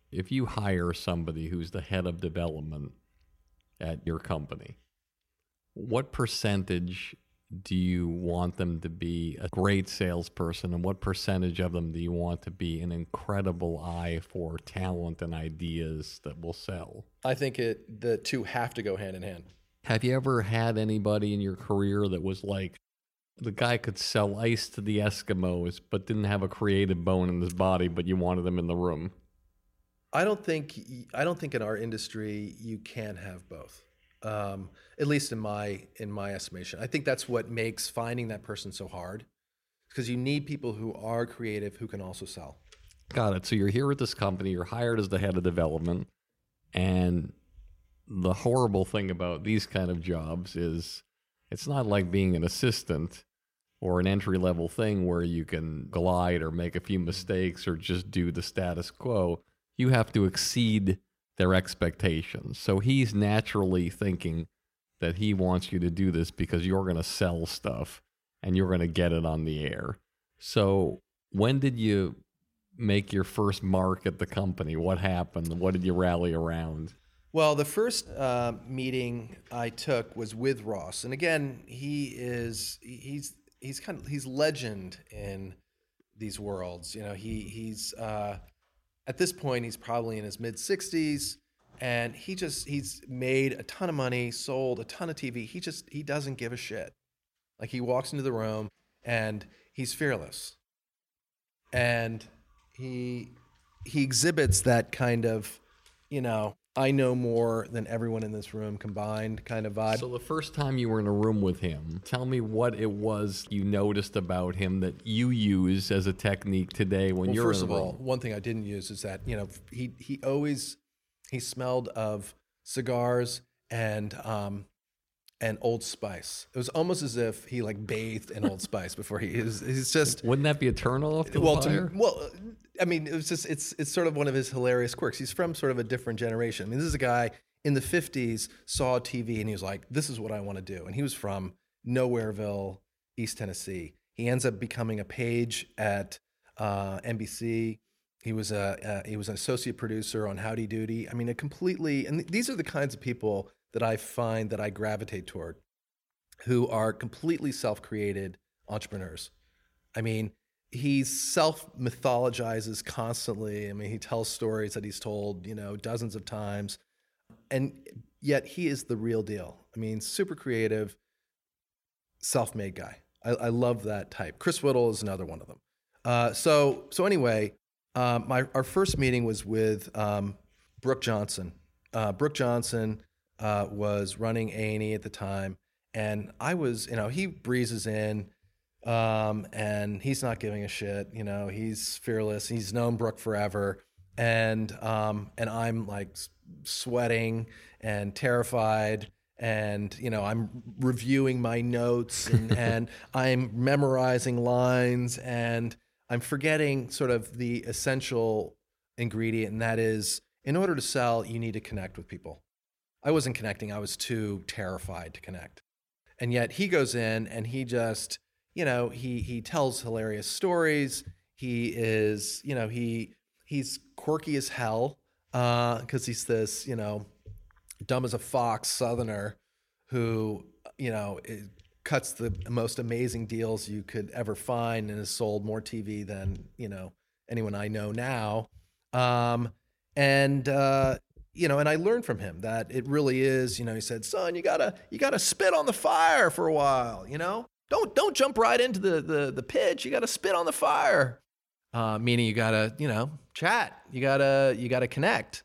Speaker 1: If you hire somebody who's the head of development at your company, what percentage do you want them to be a great salesperson and what percentage of them do you want to be an incredible eye for talent and ideas that will sell
Speaker 6: I think it the two have to go hand in hand.
Speaker 1: have you ever had anybody in your career that was like the guy could sell ice to the eskimos but didn't have a creative bone in his body but you wanted them in the room
Speaker 6: I don't think I don't think in our industry you can have both. Um, at least in my in my estimation, I think that's what makes finding that person so hard, because you need people who are creative who can also sell.
Speaker 1: Got it. So you're here at this company, you're hired as the head of development, and the horrible thing about these kind of jobs is it's not like being an assistant or an entry level thing where you can glide or make a few mistakes or just do the status quo. You have to exceed their expectations. So he's naturally thinking that he wants you to do this because you're going to sell stuff and you're going to get it on the air. So when did you make your first mark at the company? What happened? What did you rally around?
Speaker 6: Well, the first uh, meeting I took was with Ross, and again, he is he's he's kind of he's legend in these worlds. You know, he he's uh, at this point he's probably in his mid sixties, and he just he's made a ton of money, sold a ton of TV. He just he doesn't give a shit. Like he walks into the room and he's fearless, and he he exhibits that kind of you know I know more than everyone in this room combined kind of vibe.
Speaker 1: So the first time you were in a room with him, tell me what it was you noticed about him that you use as a technique today when
Speaker 6: Well,
Speaker 1: you're
Speaker 6: first of all,
Speaker 1: room.
Speaker 6: one thing I didn't use is that you know he he always he smelled of cigars and um and Old Spice. It was almost as if he like bathed in Old Spice before he is. He's just
Speaker 1: Wouldn't that be a turn to the
Speaker 6: well,
Speaker 1: fire?
Speaker 6: to, well, I mean, it was just it's it's sort of one of his hilarious quirks. He's from sort of a different generation. I mean, this is a guy in the '50s saw TV and he was like, "This is what I want to do," and he was from Nowhereville, East Tennessee. He ends up becoming a page at uh, NBC. He was a uh, he was an associate producer on Howdy Doody. I mean, a completely and th- these are the kinds of people that I find that I gravitate toward, who are completely self-created entrepreneurs. I mean, he self mythologizes constantly. I mean, he tells stories that he's told, you know, dozens of times. And yet he is the real deal. I mean, super creative, self made guy. I, I love that type. Chris Whittle is another one of them. Uh, so, so anyway, um, my, our first meeting was with um, Brooke Johnson. Uh, Brooke Johnson uh, was running A&E at the time. And I was, you know, he breezes in um, and he's not giving a shit. You know, he's fearless. He's known Brooke forever, and um, and I'm like sweating and terrified, and you know I'm reviewing my notes and, and I'm memorizing lines, and I'm forgetting sort of the essential ingredient, and that is in order to sell, you need to connect with people. I wasn't connecting. I was too terrified to connect. And yet he goes in and he just, you know, he he tells hilarious stories. He is, you know, he he's quirky as hell because he's this, you know, dumb as a fox southerner who, you know, cuts the most amazing deals you could ever find and has sold more TV than, you know, anyone I know now. Um, and uh, you know, and I learned from him that it really is, you know, he said, son, you gotta you gotta spit on the fire for a while, you know? Don't don't jump right into the the, the pitch. You gotta spit on the fire. Uh, meaning you gotta, you know, chat. You gotta you gotta connect.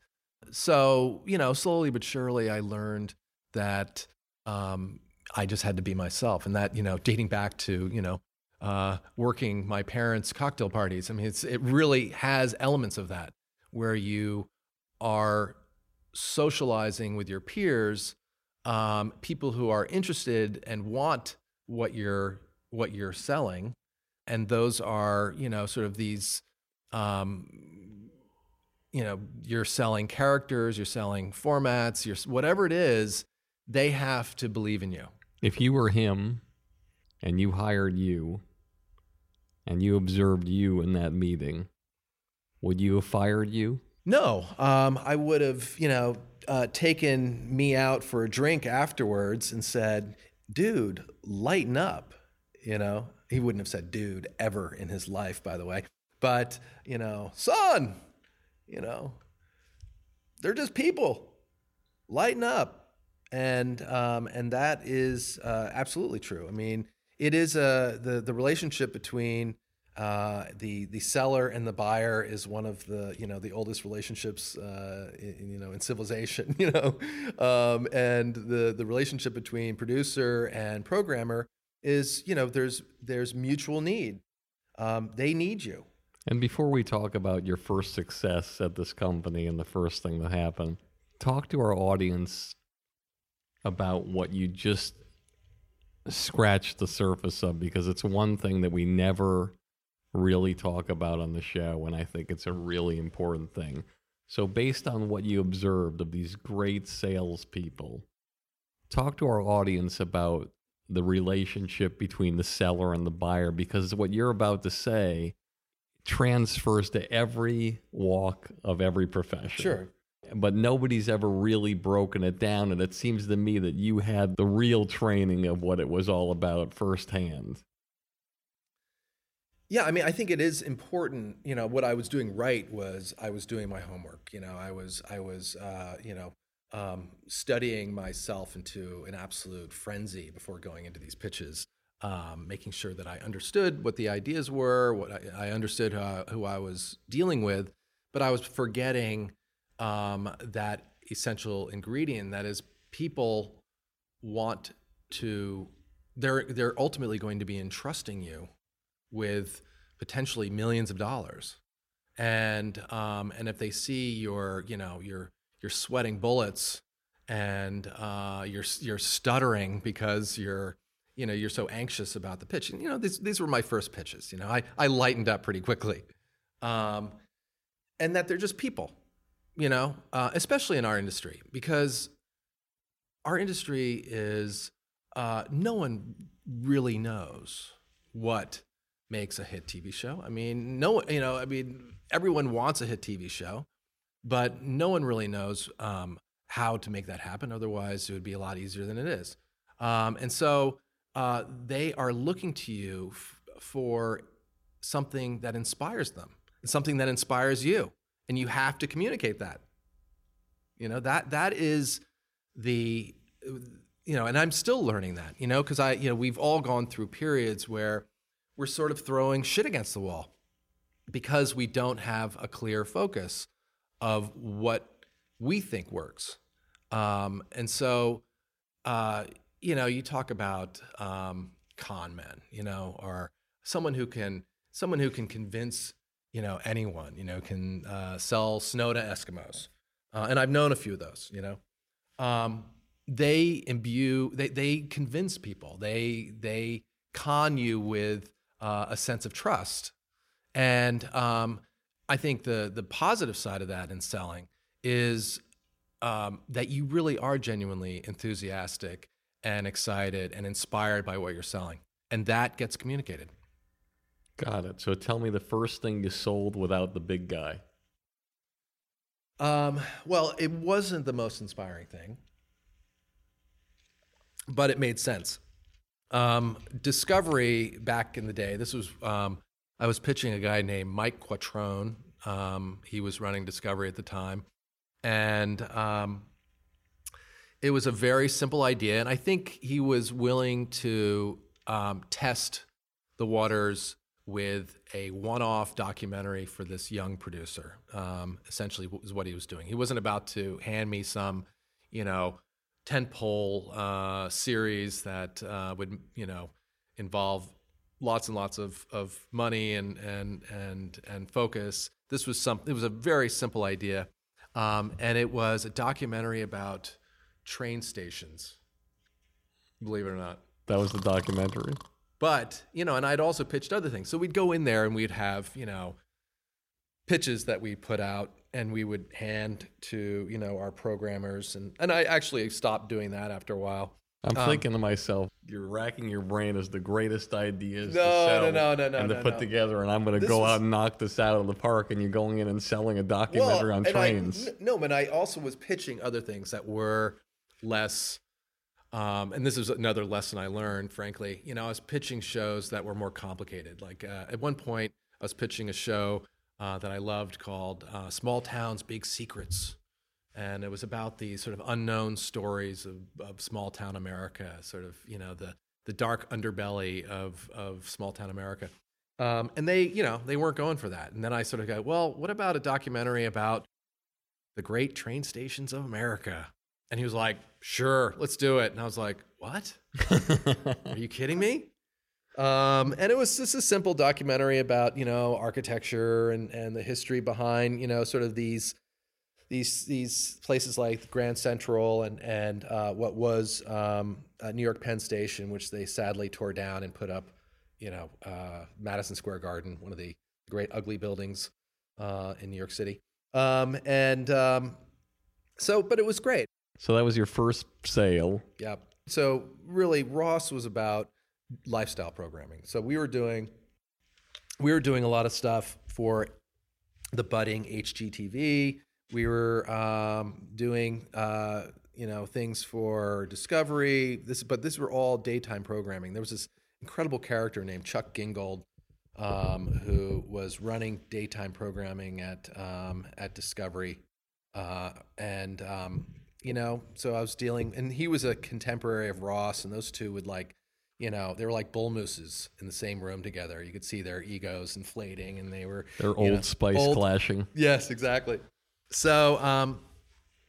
Speaker 6: So, you know, slowly but surely I learned that um, I just had to be myself. And that, you know, dating back to, you know, uh, working my parents' cocktail parties. I mean, it's, it really has elements of that where you are socializing with your peers, um, people who are interested and want what you're what you're selling, and those are you know sort of these um, you know, you're selling characters, you're selling formats, you're whatever it is, they have to believe in you.
Speaker 1: If you were him and you hired you and you observed you in that meeting, would you have fired you?
Speaker 6: No, um, I would have, you know, uh, taken me out for a drink afterwards and said, "Dude, lighten up." You know, he wouldn't have said "dude" ever in his life, by the way. But you know, son, you know, they're just people. Lighten up, and um, and that is uh, absolutely true. I mean, it is a the the relationship between uh, the the seller and the buyer is one of the you know the oldest relationships uh, in, you know in civilization you know? Um, and the the relationship between producer and programmer is you know there's there's mutual need. Um, they need you.
Speaker 1: And before we talk about your first success at this company and the first thing that happened, talk to our audience about what you just scratched the surface of because it's one thing that we never really talk about on the show, and I think it's a really important thing. So, based on what you observed of these great salespeople, talk to our audience about the relationship between the seller and the buyer because what you're about to say transfers to every walk of every profession.
Speaker 6: sure
Speaker 1: But nobody's ever really broken it down. And it seems to me that you had the real training of what it was all about firsthand.
Speaker 6: Yeah, I mean, I think it is important. You know, what I was doing right was I was doing my homework. You know, I was I was uh, you know um, studying myself into an absolute frenzy before going into these pitches, um, making sure that I understood what the ideas were, what I, I understood uh, who I was dealing with, but I was forgetting um, that essential ingredient that is people want to they're they're ultimately going to be entrusting you with potentially millions of dollars. And um, and if they see your you know you're you're sweating bullets and uh, you're you're stuttering because you're you know you're so anxious about the pitch and you know these these were my first pitches you know I I lightened up pretty quickly. Um, and that they're just people you know uh, especially in our industry because our industry is uh, no one really knows what makes a hit TV show. I mean, no, you know, I mean, everyone wants a hit TV show, but no one really knows um, how to make that happen. Otherwise, it would be a lot easier than it is. Um, and so uh, they are looking to you f- for something that inspires them, something that inspires you, and you have to communicate that. You know that that is the you know, and I'm still learning that. You know, because I you know we've all gone through periods where we're sort of throwing shit against the wall because we don't have a clear focus of what we think works. Um, and so, uh, you know, you talk about um, con men, you know, or someone who can someone who can convince you know anyone, you know, can uh, sell snow to Eskimos, uh, and I've known a few of those. You know, um, they imbue, they they convince people, they they con you with uh, a sense of trust. And um, I think the the positive side of that in selling is um, that you really are genuinely enthusiastic and excited and inspired by what you're selling, and that gets communicated.
Speaker 1: Got it. So tell me the first thing you sold without the big guy.
Speaker 6: Um, well, it wasn't the most inspiring thing, but it made sense. Um, Discovery back in the day, this was um, I was pitching a guy named Mike Quattrone. Um, he was running Discovery at the time, and um, it was a very simple idea. And I think he was willing to um, test the waters with a one-off documentary for this young producer. Um, essentially, was what he was doing. He wasn't about to hand me some, you know, tentpole uh, series that uh, would, you know, involve lots and lots of, of money and and and and focus. This was some. It was a very simple idea, um, and it was a documentary about train stations. Believe it or not.
Speaker 1: That was the documentary.
Speaker 6: But, you know, and I'd also pitched other things. So we'd go in there and we'd have, you know, pitches that we put out and we would hand to you know our programmers, and and I actually stopped doing that after a while.
Speaker 1: I'm
Speaker 6: Um,
Speaker 1: thinking to myself, you're racking your brain as the greatest ideas
Speaker 6: No,
Speaker 1: to
Speaker 6: no,
Speaker 1: sell
Speaker 6: no, no, no,
Speaker 1: and to
Speaker 6: no,
Speaker 1: put
Speaker 6: no.
Speaker 1: together, and I'm going to go
Speaker 6: was-
Speaker 1: out and knock this out of the park, and you're going in and selling a documentary on
Speaker 6: and I-
Speaker 1: trains.
Speaker 6: no, but I also was pitching other things that were less. Um, and this is another lesson I learned, frankly. You know, I was pitching shows that were more complicated. Like uh, at one point, I was pitching a show uh, that I loved called uh, Small Towns, Big Secrets. And it was about the sort of unknown stories of, of small town America, sort of, you know, the, the dark underbelly of, of small town America. Um, and they, you know, they weren't going for that. And then I sort of go, well, what about a documentary about the great train stations of America? And he was like, sure, let's do it. And I was like, what? Are you kidding me? Um, and it was just a simple documentary about, you know, architecture and, and the history behind, you know, sort of these these these places like Grand Central and and uh, what was um, uh, New York Penn Station, which they sadly tore down and put up, you know, uh, Madison Square Garden, one of the great ugly buildings uh, in New York City. Um, and um, so, but it was great.
Speaker 1: so that was your first sale.
Speaker 6: Yeah. So really, Ross was about lifestyle programming. So we were doing we were doing a lot of stuff for the budding HGTV. We were um, doing uh, you know things for Discovery. This, but these were all daytime programming. There was this incredible character named Chuck Gingold um, who was running daytime programming at um, at Discovery, uh, and um, you know, so I was dealing, and he was a contemporary of Ross, and those two would like, you know, they were like bull mooses in the same room together. You could see their egos inflating, and they were
Speaker 1: Their old
Speaker 6: know,
Speaker 1: spice
Speaker 6: old-
Speaker 1: clashing.
Speaker 6: Yes, exactly. So, um,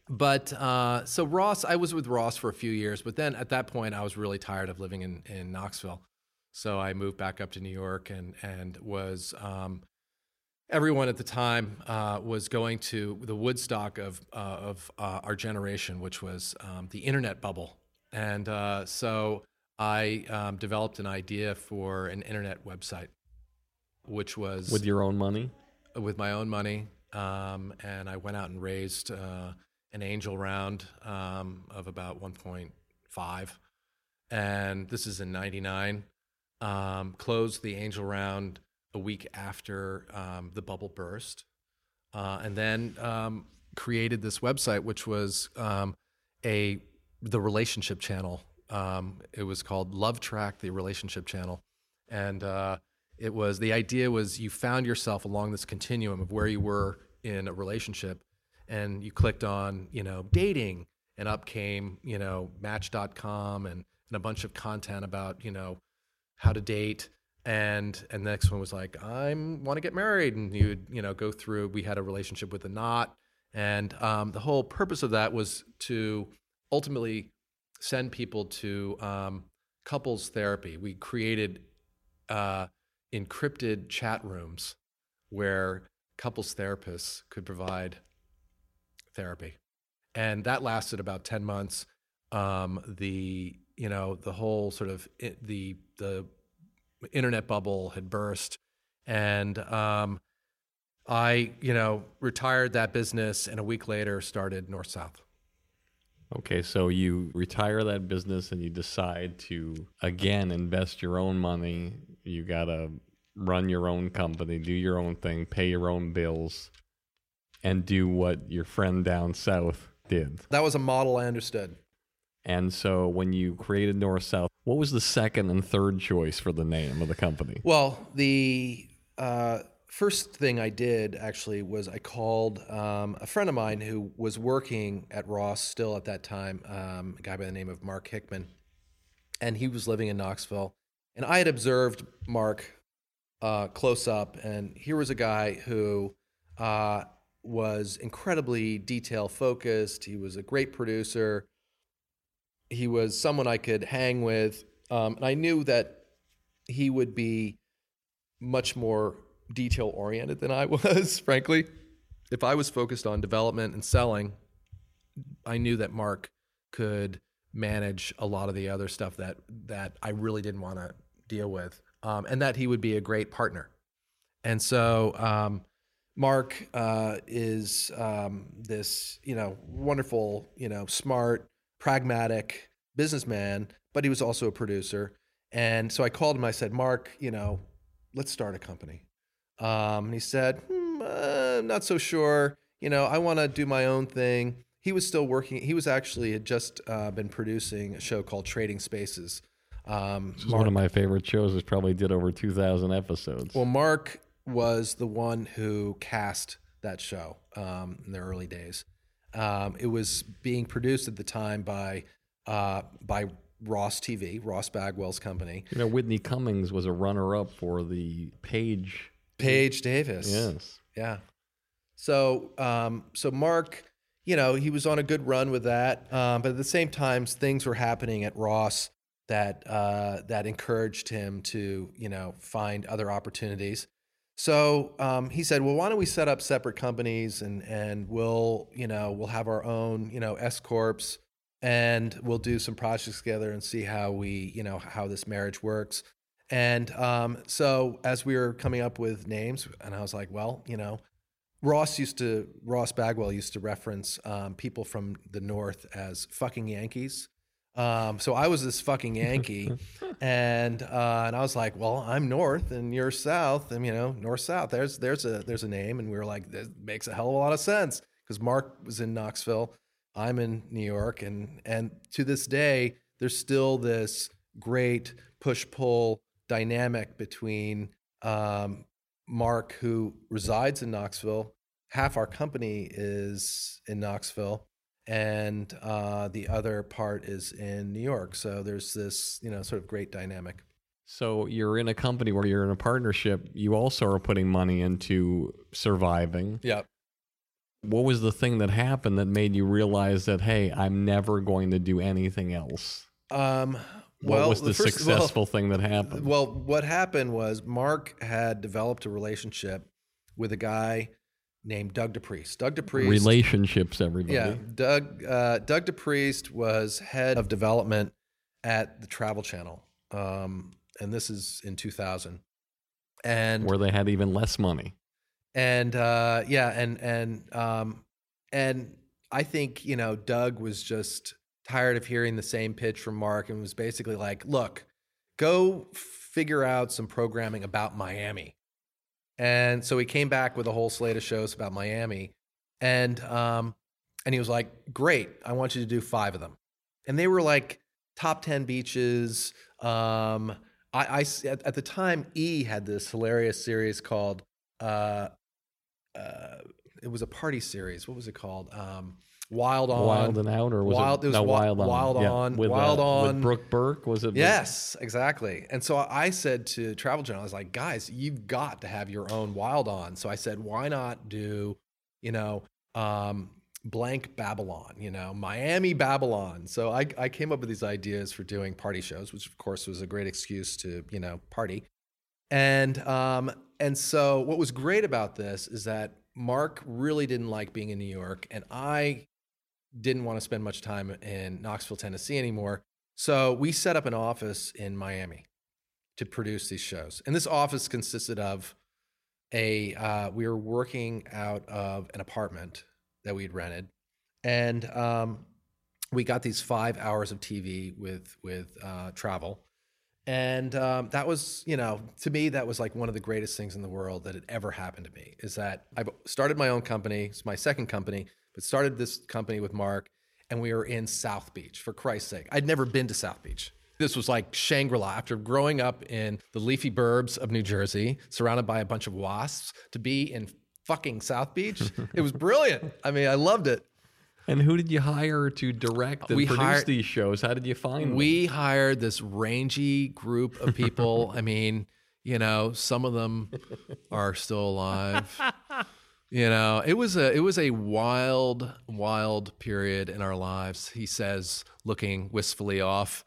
Speaker 6: but uh, so Ross, I was with Ross for a few years, but then at that point, I was really tired of living in in Knoxville, so I moved back up to New York and and was. Um, Everyone at the time uh, was going to the Woodstock of uh, of uh, our generation, which was um, the internet bubble, and uh, so I um, developed an idea for an internet website, which was
Speaker 1: With your own money?
Speaker 6: with my own money, um, and I went out and raised uh, an angel round um, of about 1.5, and this is in '99. Um, closed the angel round a week after um, the bubble burst, uh, and then um, created this website, which was um, a the relationship channel. Um, it was called Love Track, the relationship channel, and uh, it was the idea was you found yourself along this continuum of where you were in a relationship, and you clicked on you know dating, and up came you know Match.com and and a bunch of content about you know how to date. And and the next one was like i want to get married. And you'd you know go through we had a relationship with a knot. And um, the whole purpose of that was to ultimately send people to um, couples therapy. We created uh, encrypted chat rooms where couples therapists could provide therapy. And that lasted about 10 months. Um, the you know the whole sort of the the internet bubble had burst. And um, i you know retired that business and a week later started north south
Speaker 1: Okay, so you retire that business and you decide to again invest your own money. You got to run your own company, do your own thing, pay your own bills, and do what your friend down south did.
Speaker 6: that was a model i understood
Speaker 1: And so when you created North South, what was the second and third choice for the name of the company?
Speaker 6: Well, the uh, first thing I did actually was I called um, a friend of mine who was working at Ross still at that time, um, a guy by the name of Mark Hickman, and he was living in Knoxville. And I had observed Mark uh, close up, and here was a guy who uh, was incredibly detail focused. He was a great producer. He was someone I could hang with, um, and I knew that he would be much more detail oriented than I was, frankly. If I was focused on development and selling, I knew that Mark could manage a lot of the other stuff that that I really didn't want to deal with, um, and that he would be a great partner. And so, um, Mark uh, is um, this, you know, wonderful, you know, smart, pragmatic businessman, but he was also a producer. And so I called him. I said, Mark, you know, let's start a company. Um, and he said, hmm, uh, I'm not so sure. You know, I want to do my own thing. He was still working. He was actually had just uh, been producing a show called Trading Spaces. Um,
Speaker 1: is one of my favorite shows. It probably did over 2,000 episodes.
Speaker 6: Well, Mark was the one who cast that show um, in the early days. Um, it was being produced at the time by uh, by Ross TV, Ross Bagwell's company.
Speaker 1: you know, Whitney Cummings was a runner-up for the Page.
Speaker 6: Paige Davis.
Speaker 1: Yes.
Speaker 6: Yeah. So, um, so Mark, you know, he was on a good run with that, um, but at the same time, things were happening at Ross that uh, that encouraged him to, you know, find other opportunities. So um, he said, "Well, why don't we set up separate companies and and we'll, you know, we'll have our own, you know, S corps, and we'll do some projects together and see how we, you know, how this marriage works." And um, so as we were coming up with names, and I was like, well, you know, Ross used to Ross Bagwell used to reference um, people from the North as fucking Yankees. Um, so I was this fucking Yankee, and uh, and I was like, well, I'm North and you're South, and you know, North South. There's there's a there's a name, and we were like, that makes a hell of a lot of sense because Mark was in Knoxville, I'm in New York, and and to this day, there's still this great push pull dynamic between um, Mark, who resides in Knoxville. Half our company is in Knoxville, and uh, the other part is in New York. So there's this, you know, sort of great dynamic.
Speaker 1: So you're in a company where you're in a partnership. You also are putting money into surviving.
Speaker 6: Yeah.
Speaker 1: What was the thing that happened that made you realize that, hey, I'm never going to do anything else?
Speaker 6: Um,
Speaker 1: What
Speaker 6: well,
Speaker 1: was the,
Speaker 6: first- well-
Speaker 1: successful thing that happened?
Speaker 6: Well, what happened was Mark had developed a relationship with a guy named Doug DePriest. Doug DePriest.
Speaker 1: Relationships, everybody.
Speaker 6: Yeah, Doug uh, Doug DePriest was head of development at the Travel Channel, um, and this is in 2000. And
Speaker 1: Where they had even less money.
Speaker 6: and uh, yeah, and and um, and I think you know Doug was just tired of hearing the same pitch from Mark, and was basically like, "Look, go figure out some programming about Miami." And so he came back with a whole slate of shows about Miami, and um, and he was like, "Great, I want you to do five of them," and they were like top ten beaches. Um, I, I at, at the time E had this hilarious series called uh, uh, it was a party series. What was it called? Um, Wild on.
Speaker 1: Wild and Out, or was
Speaker 6: Wild-
Speaker 1: it,
Speaker 6: it was
Speaker 1: no,
Speaker 6: Wi-
Speaker 1: Wild On?
Speaker 6: Wild
Speaker 1: Yeah,
Speaker 6: On,
Speaker 1: With,
Speaker 6: Wild
Speaker 1: uh,
Speaker 6: On.
Speaker 1: With Brooke Burke, was it?
Speaker 6: Yes, exactly. And so I said to Travel Channel, I was like, guys, you've got to have your own Wild On. So I said, why not do, you know, um, blank Babylon, you know, Miami Babylon. So I, I came up with these ideas for doing party shows, which of course was a great excuse to, you know, party. And um, and so what was great about this is that Mark really didn't like being in New York, and I didn't want to spend much time in Knoxville, Tennessee anymore. So we set up an office in Miami to produce these shows. And this office consisted of a, uh, we were working out of an apartment that we'd rented. And um, we got these five hours of TV with, with uh, travel. And um, that was, you know, to me, that was like one of the greatest things in the world that had ever happened to me is that I've started my own company. It's my second company, but started this company with Mark and we were in South Beach for Christ's sake. I'd never been to South Beach. This was like Shangri-La after growing up in the leafy burbs of New Jersey, surrounded by a bunch of wasps, to be in fucking South Beach. it was brilliant. I mean, I loved it.
Speaker 1: And who did you hire to direct and
Speaker 6: We
Speaker 1: produce
Speaker 6: hired-
Speaker 1: these shows? How did you find them?
Speaker 6: We hired this rangy group of people. I mean, you know, some of them are still alive. You know, it was a it was a wild, wild period in our lives. He says, looking wistfully off.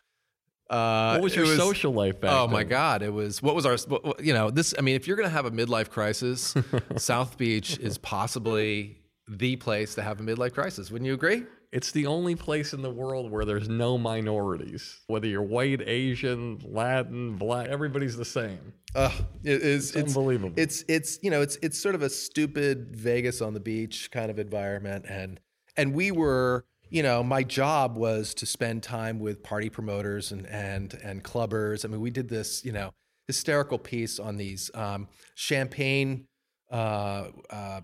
Speaker 6: Uh,
Speaker 1: What was your social life back
Speaker 6: Oh my? God! It was what was our you know this. I mean, if you're gonna have a midlife crisis, South Beach is possibly the place to have a midlife crisis. Wouldn't you agree?
Speaker 1: It's the only place in the world where there's no minorities. Whether you're white, Asian, Latin, black, everybody's the same.
Speaker 6: Uh, it is
Speaker 1: It's unbelievable.
Speaker 6: It's it's you know it's it's sort of a stupid Vegas on the beach kind of environment, and and we were you know my job was to spend time with party promoters and and and clubbers. I mean, we did this you know hysterical piece on these um, champagne uh, uh,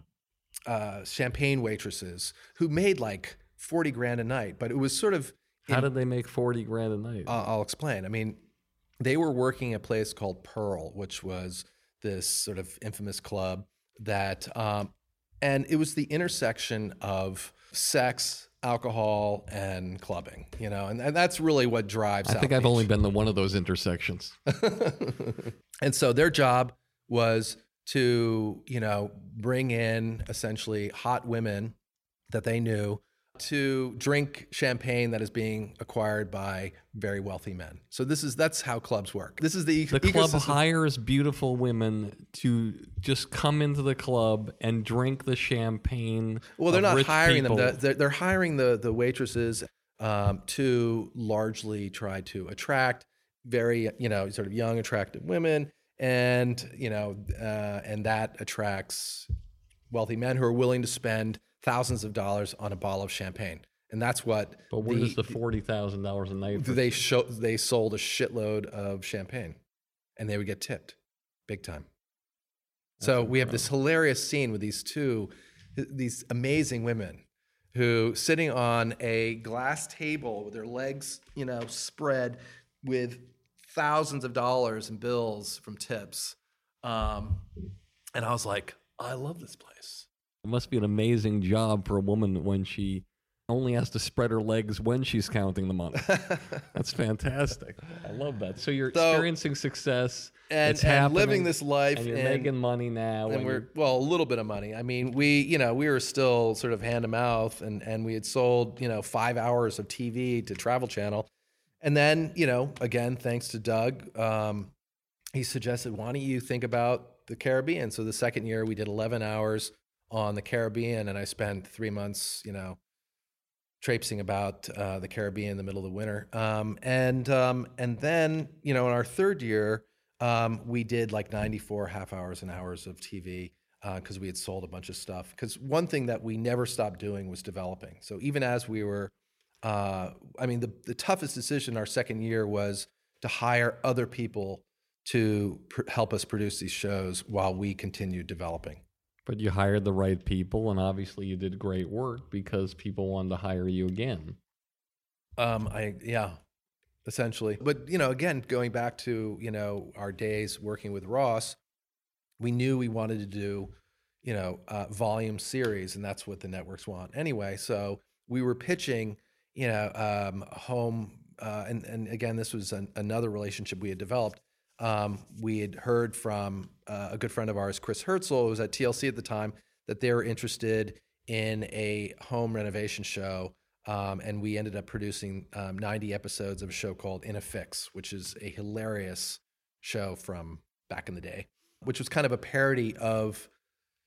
Speaker 6: uh, champagne waitresses who made like forty grand a night, but it was sort of
Speaker 1: How did they make 40 grand a night?
Speaker 6: uh, I'll explain. I mean, they were working a place called Pearl, which was this sort of infamous club that, um, and it was the intersection of sex, alcohol, and clubbing. You know, and, and that's really what drives.
Speaker 1: I think I've only been to one of those intersections.
Speaker 6: and so their job was to, you know, bring in essentially hot women that they knew to drink champagne that is being acquired by very wealthy men. So this is that's how clubs work. This is the
Speaker 1: The club
Speaker 6: ecosystem-
Speaker 1: hires beautiful women to just come into the club and drink the champagne.
Speaker 6: Well, they're not hiring
Speaker 1: people.
Speaker 6: them. They're, they're hiring the the waitresses um, to largely try to attract very you know sort of young attractive women, and you know uh, and that attracts wealthy men who are willing to spend thousands of dollars on a bottle of champagne, and that's what.
Speaker 1: But where does the forty thousand dollars a night?
Speaker 6: they show they sold a shitload of champagne, and they would get tipped, big time. So we have this hilarious scene with these two, these amazing women, who sitting on a glass table with their legs, you know, spread, with thousands of dollars in bills from tips, um, and I was like, I love this place.
Speaker 1: It must be an amazing job for a woman when she only has to spread her legs when she's counting the money. That's fantastic. I love that. So you're
Speaker 6: So-
Speaker 1: experiencing success.
Speaker 6: And, and living this life,
Speaker 1: and you're
Speaker 6: and-
Speaker 1: making money now.
Speaker 6: and we're well a little bit of money i mean we you know we were still sort of hand to mouth and and we had sold you know five hours of tv to travel channel and then you know again thanks to doug um, he suggested why don't you think about the caribbean so the second year we did 11 hours on the caribbean and i spent three months you know traipsing about uh, the Caribbean in the middle of the winter. Um, and um, and then you know in our third year, um, we did like 94 half hours and hours of TV because we had sold a bunch of stuff. Because one thing that we never stopped doing was developing. So even as we were, uh, I mean, the the toughest decision our second year was to hire other people to pr- help us produce these shows while we continued developing.
Speaker 1: But you hired the right people, and obviously you did great work because people wanted to hire you again.
Speaker 6: Um, I yeah, essentially. But you know, again, going back to you know our days working with Ross, we knew we wanted to do you know uh, volume series, and that's what the networks want anyway. So we were pitching you know um, home, uh, and and again, this was an, another relationship we had developed. Um, we had heard from uh, a good friend of ours, Chris Herzl, who was at TLC at the time, that they were interested in a home renovation show. Um, and we ended up producing um, 90 episodes of a show called In a Fix, which is a hilarious show from back in the day, which was kind of a parody of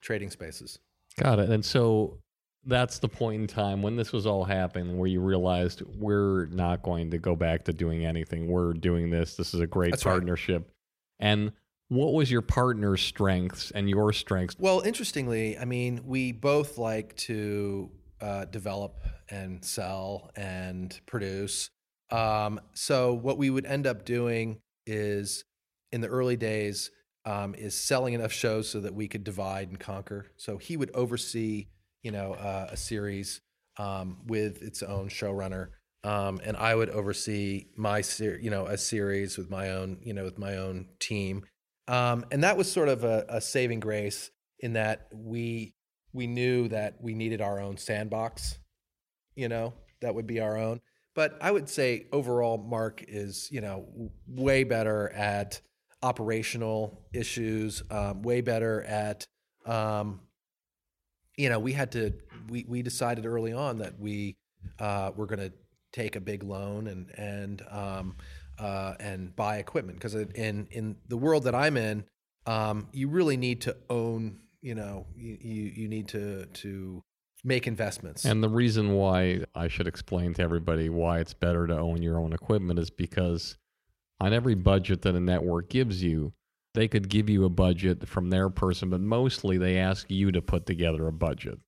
Speaker 6: Trading Spaces.
Speaker 1: Got it. And so that's the point in time when this was all happening where you realized we're not going to go back to doing anything. We're doing this. This is a great
Speaker 6: That's right.
Speaker 1: partnership. And what was your partner's strengths and your strengths?
Speaker 6: Well, interestingly, I mean, we both like to uh, develop and sell and produce. Um, so what we would end up doing is, in the early days, um, is selling enough shows so that we could divide and conquer. So he would oversee, you know, uh, a series um, with its own showrunner, um, and I would oversee my, ser- you know, a series with my own, you know, with my own team. Um, and that was sort of a, a saving grace in that we we knew that we needed our own sandbox, you know, that would be our own. But I would say overall, Mark is you know way better at operational issues, um, way better at um, you know we had to we we decided early on that we uh, were going to take a big loan and and um, uh, and buy equipment because in in the world that I'm in, um, you really need to own. You know, you you, you need to to make investments.
Speaker 1: And the reason why I should explain to everybody why it's better to own your own equipment is because on every budget that a network gives you, they could give you a budget from their person, but mostly they ask you to put together a budget.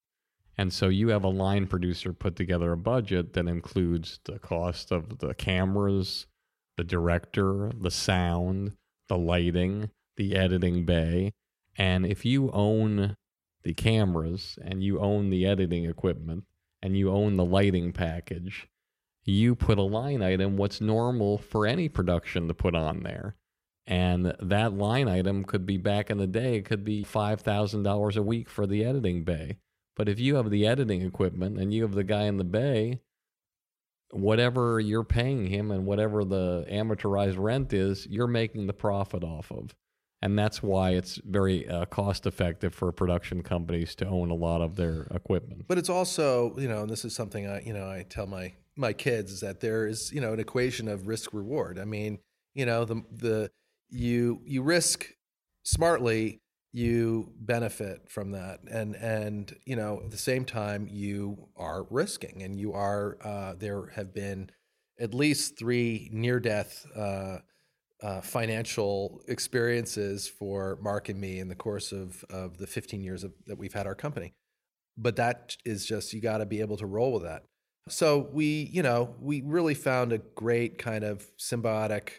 Speaker 1: And so you have a line producer put together a budget that includes the cost of the cameras, the director, the sound, the lighting, the editing bay. And if you own the cameras and you own the editing equipment and you own the lighting package, you put a line item what's normal for any production to put on there. And that line item could be back in the day, it could be $5,000 a week for the editing bay. But if you have the editing equipment and you have the guy in the bay, whatever you're paying him and whatever the amortized rent is, you're making the profit off of. And that's why it's very uh, cost effective for production companies to own a lot of their equipment.
Speaker 6: But it's also, you know, and this is something I, you know, I tell my my kids is that there is, you know, an equation of risk reward. I mean, you know, the the you you risk smartly, you benefit from that, and and you know, at the same time, you are risking, and you are. Uh, there have been at least three near death. Uh, uh, financial experiences for Mark and me in the course of, of the 15 years of, that we've had our company. But that is just, you got to be able to roll with that. So we, you know, we really found a great kind of symbiotic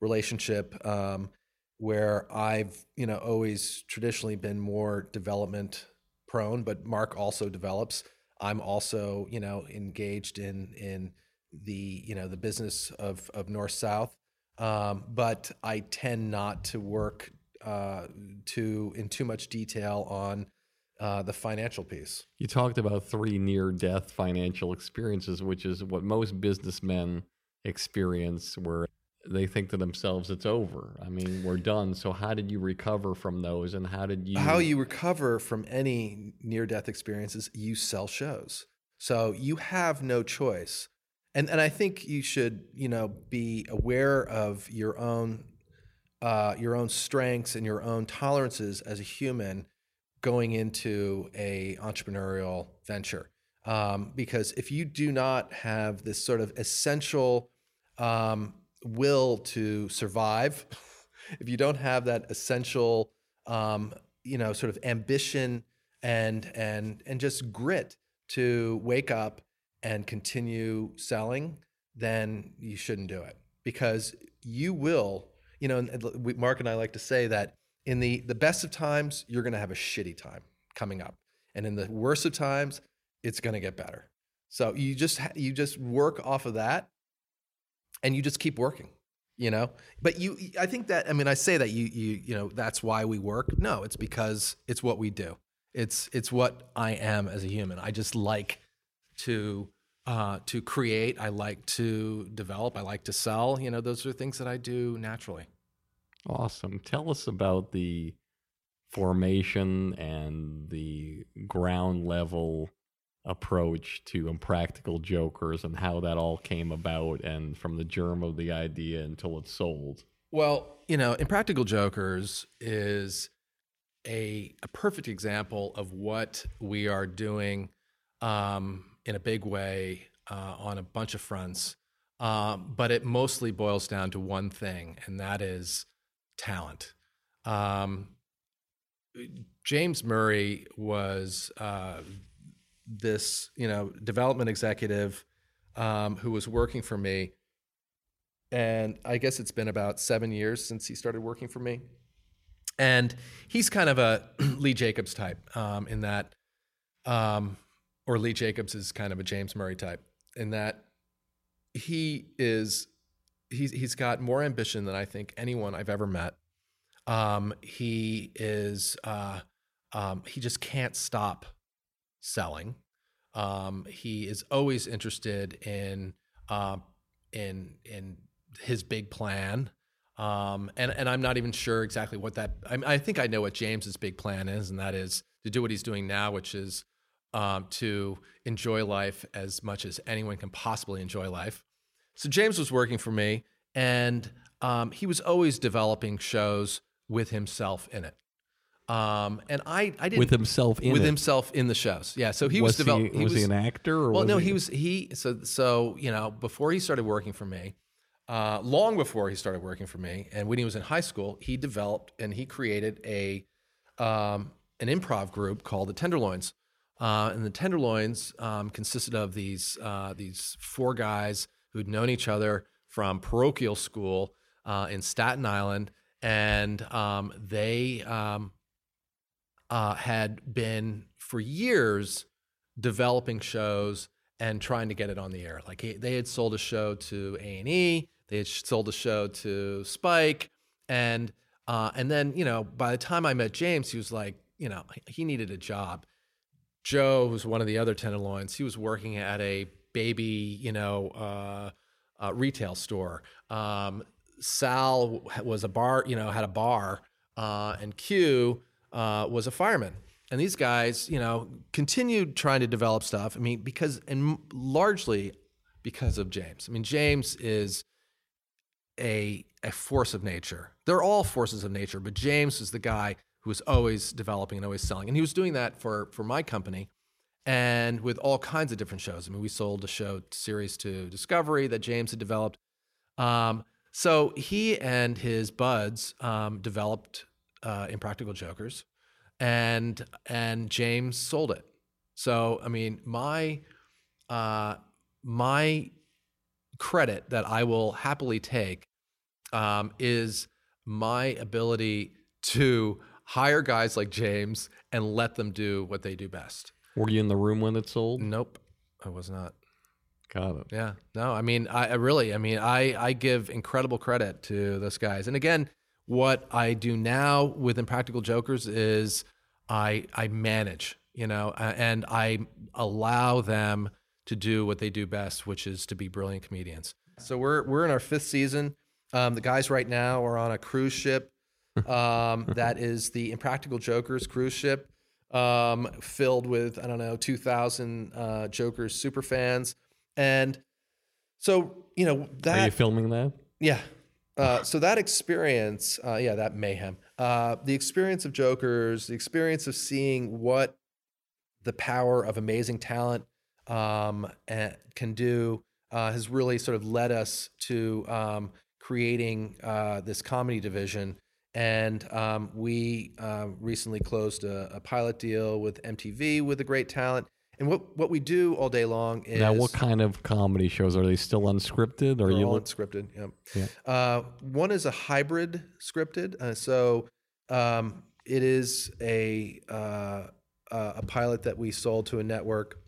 Speaker 6: relationship um, where I've, you know, always traditionally been more development prone, but Mark also develops. I'm also, you know, engaged in in the, you know, the business of of north south um, but I tend not to work uh, too in too much detail on uh, the financial piece.
Speaker 1: You talked about three near-death financial experiences, which is what most businessmen experience, where they think to themselves, "It's over. I mean, we're done." So, how did you recover from those, and how did you?
Speaker 6: How you recover from any near-death experiences? You sell shows, so you have no choice and and I think you should you know be aware of your own uh, your own strengths and your own tolerances as a human going into a entrepreneurial venture um, because if you do not have this sort of essential um, will to survive if you don't have that essential um, you know sort of ambition and and and just grit to wake up and continue selling, then you shouldn't do it because you will, you know, Mark and I like to say that in the, the best of times, you're going to have a shitty time coming up. And in the worst of times, it's going to get better. So you just, you just work off of that and you just keep working you know but you i think that i mean i say that you you you know that's why we work no it's because it's what we do it's it's what i am as a human i just like to uh, to create. I like to develop. I like to sell. You know, those are things that I do naturally.
Speaker 1: Awesome. Tell us about the formation and the ground level approach to impractical jokers and how that all came about and from the germ of the idea until it's sold
Speaker 6: well you know impractical jokers is a, a perfect example of what we are doing um, in a big way uh, on a bunch of fronts. Um, but it mostly boils down to one thing, and that is talent. Um, James Murray was uh, this, you know, development executive um, who was working for me, and I guess it's been about seven years since he started working for me. And he's kind of a Lee Jacobs type um, in that um, or Lee Jacobs is kind of a James Murray type in that he is he's he's got more ambition than I think anyone I've ever met. Um, he is uh, um, he just can't stop selling. Um, he is always interested in uh, in in his big plan. Um, and and I'm not even sure exactly what that. I, I think I know what James's big plan is, and that is to do what he's doing now, which is um, to enjoy life as much as anyone can possibly enjoy life. So James was working for me, and um, he was always developing shows with himself in it. Um, and I, I didn't
Speaker 1: With himself in
Speaker 6: with
Speaker 1: it.
Speaker 6: himself in the shows. Yeah, so he was,
Speaker 1: was he,
Speaker 6: developing.
Speaker 1: was, he an actor? Or
Speaker 6: Well,
Speaker 1: was
Speaker 6: no,
Speaker 1: he,
Speaker 6: he was he. So so you know before he started working for me, uh, long before he started working for me, and when he was in high school, he developed and he created a um, an improv group called the Tenderloins. Uh, and the Tenderloins um, consisted of these uh, these four guys who'd known each other from parochial school uh, in Staten Island, and um, they um, uh, had been for years developing shows and trying to get it on the air. Like he, they had sold a show to A and E, they had sold a show to Spike, and uh, and then you know by the time I met James, he was like, you know, he needed a job. Joe, was one of the other tenderloins, he was working at a baby, you know, uh, uh, retail store. Um, Sal was a bar, you know, had a bar, uh, and Q uh, was a fireman. And these guys, you know, continued trying to develop stuff. I mean, because and largely because of James. I mean, James is a a force of nature. They're all forces of nature, but James is the guy who was always developing and always selling. And he was doing that for for my company and with all kinds of different shows. I mean, we sold a show series to Discovery that James had developed. Um, so he and his buds um, developed uh, Impractical Jokers, and and James sold it. So I mean, my uh, my credit that I will happily take um, is my ability to hire guys like James and let them do what they do best.
Speaker 1: Were you in the room when it sold?
Speaker 6: Nope, I was not.
Speaker 1: Got it.
Speaker 6: Yeah, no, I mean, I, I really, I mean, I I give incredible credit to those guys. And again, what I do now with Impractical Jokers is I I manage, you know, and I allow them to do what they do best, which is to be brilliant comedians. So we're we're in our fifth season. Um, the guys right now are on a cruise ship. Um, that is the Impractical Jokers cruise ship, um, filled with I don't know two thousand uh, Jokers super fans, and so you know that.
Speaker 1: Are you filming that?
Speaker 6: yeah. Uh, so that experience, uh, yeah, that mayhem, uh, the experience of Jokers, the experience of seeing what the power of amazing talent um, can do, uh, has really sort of led us to um, creating uh, this comedy division. And um, we recently closed a, a pilot deal with MTV with the great talent. And what, what we do all day long is
Speaker 1: Now, what kind of comedy shows are they still unscripted? Or
Speaker 6: they're
Speaker 1: you
Speaker 6: all unscripted. Yep.
Speaker 1: Yeah.
Speaker 6: Uh, one is a hybrid scripted. Uh, so um, it is a uh, uh, a pilot that we sold to a network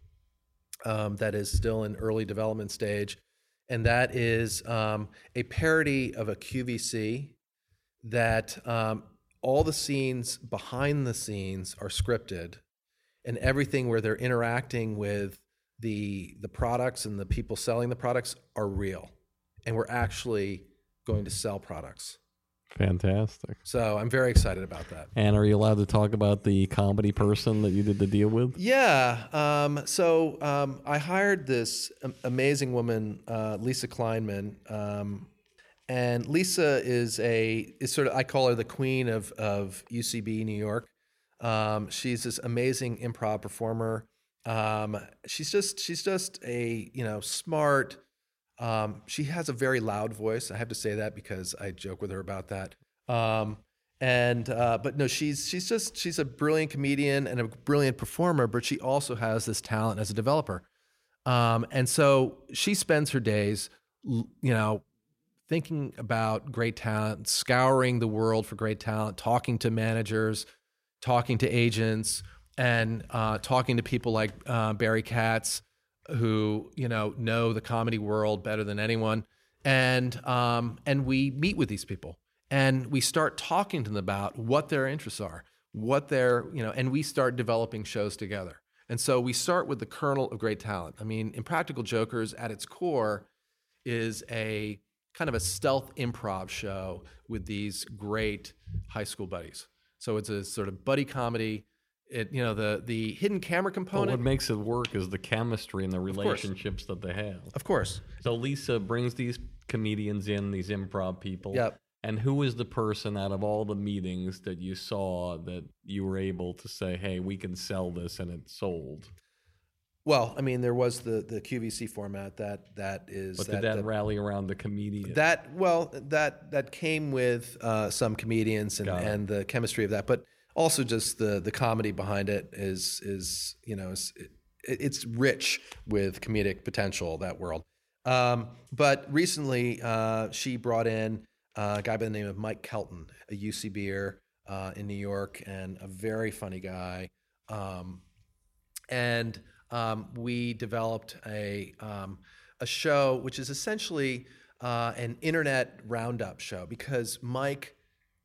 Speaker 6: um, that is still in early development stage, and that is um, a parody of a QVC that um, all the scenes behind the scenes are scripted, and everything where they're interacting with the the products and the people selling the products are real, and we're actually going to sell products.
Speaker 1: fantastic.
Speaker 6: So I'm very excited about that.
Speaker 1: And are you allowed to talk about the comedy person that you did the deal with?
Speaker 6: Yeah. Um, so um, I hired this amazing woman, uh, Lisa Kleinman, um, and Lisa is a is sort of I call her the queen of of UCB New York. Um, she's this amazing improv performer. Um, she's just she's just a you know smart. Um, she has a very loud voice. I have to say that because I joke with her about that. Um, and uh, but no, she's she's just she's a brilliant comedian and a brilliant performer. But she also has this talent as a developer. Um, and so she spends her days, you know, thinking about great talent, scouring the world for great talent, talking to managers, talking to agents, and uh, talking to people like uh, Barry Katz, who you know know the comedy world better than anyone. And um, and we meet with these people, and we start talking to them about what their interests are, what their you know, and we start developing shows together. And so we start with the kernel of great talent. I mean, Impractical Jokers at its core is a kind of a stealth improv show with these great high school buddies. So it's a sort of buddy comedy. It you know the the hidden camera component.
Speaker 1: what makes it work is the chemistry and the relationships that they have.
Speaker 6: of course.
Speaker 1: So Lisa brings these comedians in, these improv people.
Speaker 6: Yep.
Speaker 1: And who is the person out of all the meetings that you saw that you were able to say, "Hey, we can sell this," and it sold?
Speaker 6: Well, I mean, there was the the QVC format that that is.
Speaker 1: But did that
Speaker 6: that,
Speaker 1: rally around the comedian?
Speaker 6: that well that that came with uh, some comedians and, and the chemistry of that, but also just the the comedy behind it is is you know is, it, it's rich with comedic potential that world. Um, but recently, uh, she brought in a guy by the name of Mike Kelton, a UCBer uh, in New York, and a very funny guy. Um, and um, we developed a um, a show which is essentially uh, an internet roundup show because Mike,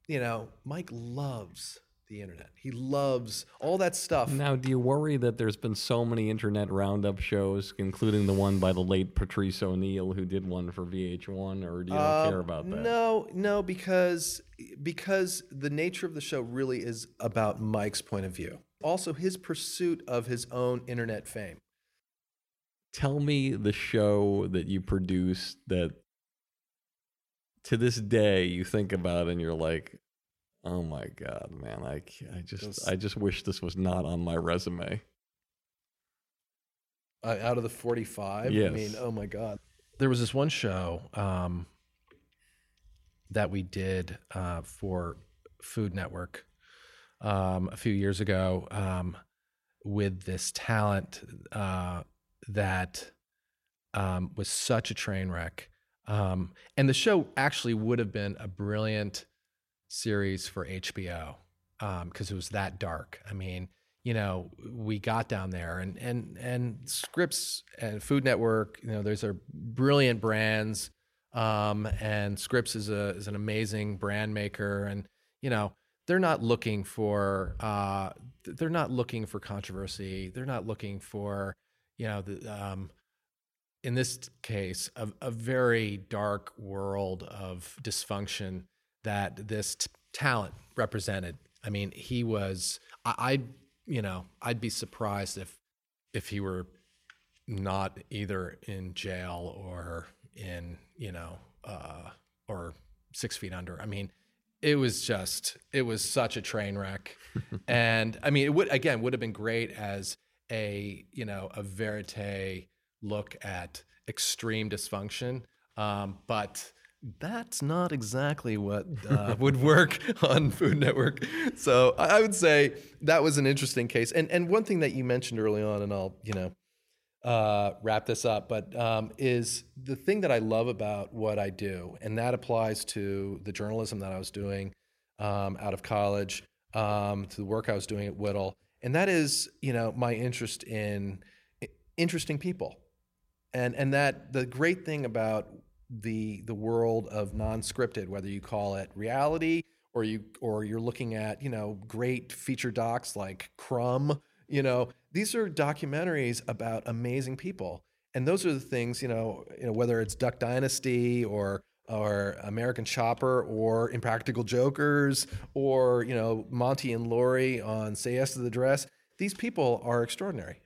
Speaker 6: you know, Mike loves the internet. He loves all that stuff.
Speaker 1: Now, do you worry that there's been so many internet roundup shows, including the one by the late Patrice O'Neal, who did one for VH1, or do you don't
Speaker 6: Um,
Speaker 1: care about that?
Speaker 6: No, no, because because the nature of the show really is about Mike's point of view. Also, his pursuit of his own internet fame.
Speaker 1: Tell me the show that you produced that to this day you think about and you're like, oh my god, man, I, I just
Speaker 6: Those-
Speaker 1: I just wish this was not on my resume.
Speaker 6: uh, out of the 45 i mean oh my god there was this one show um, that we did uh, for food network um, a few years ago um, with this talent uh, that um, was such a train wreck. Um, and the show actually would have been a brilliant series for hbo because it was that dark. I mean you know, we got down there and and and Scripps and Food Network, you know, those are brilliant brands. Um, and Scripps is a is an amazing brand maker, and you know, they're not looking for uh, they're not looking for controversy. They're not looking for you know the um, in this case a, a very dark world of dysfunction that this t- talent represented. I mean, he was I, I you know I'd be surprised if if he were not either in jail or in you know uh, or six feet under. I mean, it was just it was such a train wreck, and I mean it would again would have been great as a you know a verite look at extreme dysfunction, um, but that's not exactly what uh, would work on Food Network. So I would say that was an interesting case. And and one thing that you mentioned early on, and I'll you know uh, wrap this up, but um, is the thing that I love about what I do, and that applies to the journalism that I was doing um, out of college, um, to the work I was doing at Whittle, and that is, you know, my interest in interesting people, and and that the great thing about the the world of non-scripted, whether you call it reality or you or you're looking at you know great feature docs like Crumb, you know these are documentaries about amazing people, and those are the things you know, you know whether it's Duck Dynasty or or American Chopper or Impractical Jokers or you know Monte and Lori on Say Yes to the Dress. These people are extraordinary,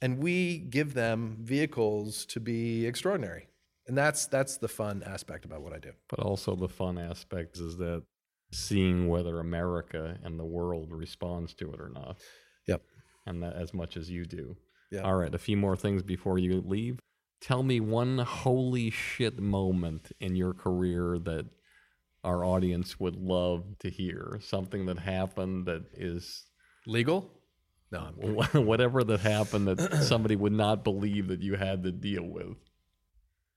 Speaker 6: and we give them vehicles to be extraordinary, and that's that's the fun aspect about what I do.
Speaker 1: But also the fun aspect is that seeing whether America and the world responds to it or not.
Speaker 6: Yep.
Speaker 1: And that as much as you do.
Speaker 6: Yeah.
Speaker 1: All right, a few more things before you leave. Tell me one holy shit moment in your career that our audience would love to hear. Something that happened that is
Speaker 6: Legal? No, I'm
Speaker 1: whatever that happened that somebody would not believe that you had to deal with.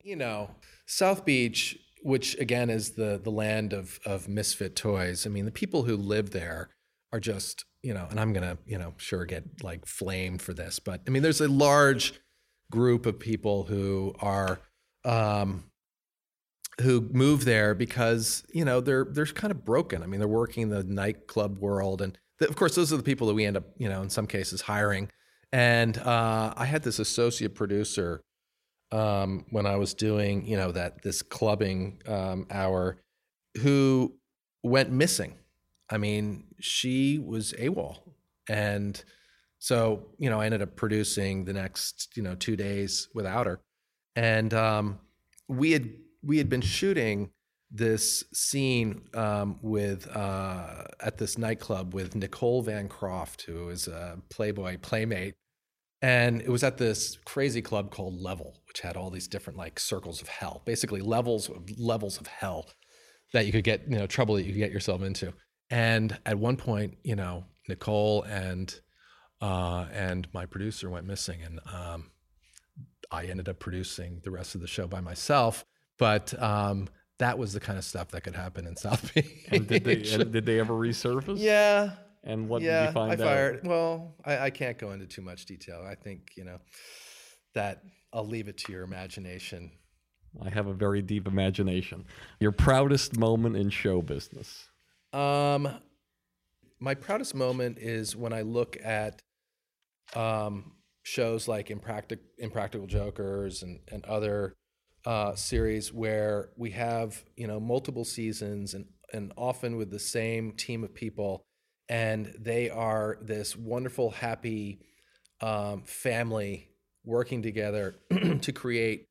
Speaker 6: you know, South Beach, which again is the the land of of misfit toys. I mean, the people who live there are just, you know, and I'm gonna, you know, sure get like flamed for this, but I mean, there's a large group of people who are um who move there because you know they're they're kind of broken. I mean, they're working the nightclub world, and th- of course, those are the people that we end up, you know, in some cases hiring. And uh, I had this associate producer um, when I was doing, you know, that this clubbing um, hour, who went missing. I mean, she was AWOL, and so you know, I ended up producing the next, you know, two days without her, and um, we had we had been shooting this scene um, with uh, at this nightclub with Nicole Van Croft, who is a Playboy playmate, and it was at this crazy club called Level, which had all these different like circles of hell, basically levels of levels of hell that you could get, you know, trouble that you could get yourself into. And at one point, you know, Nicole and uh, and my producer went missing, and um, I ended up producing the rest of the show by myself. But um, that was the kind of stuff that could happen in South Beach.
Speaker 1: And did they and did they ever resurface?
Speaker 6: yeah,
Speaker 1: And what
Speaker 6: yeah.
Speaker 1: did you find
Speaker 6: I
Speaker 1: out?
Speaker 6: fired. Well, I, I can't go into too much detail. I think you know that I'll leave it to your imagination.
Speaker 1: I have a very deep imagination. Your proudest moment in show business.
Speaker 6: Um, my proudest moment is when I look at um, shows like Impractic- Impractical Jokers and, and other uh, series where we have you know multiple seasons and and often with the same team of people, and they are this wonderful, happy um, family working together to create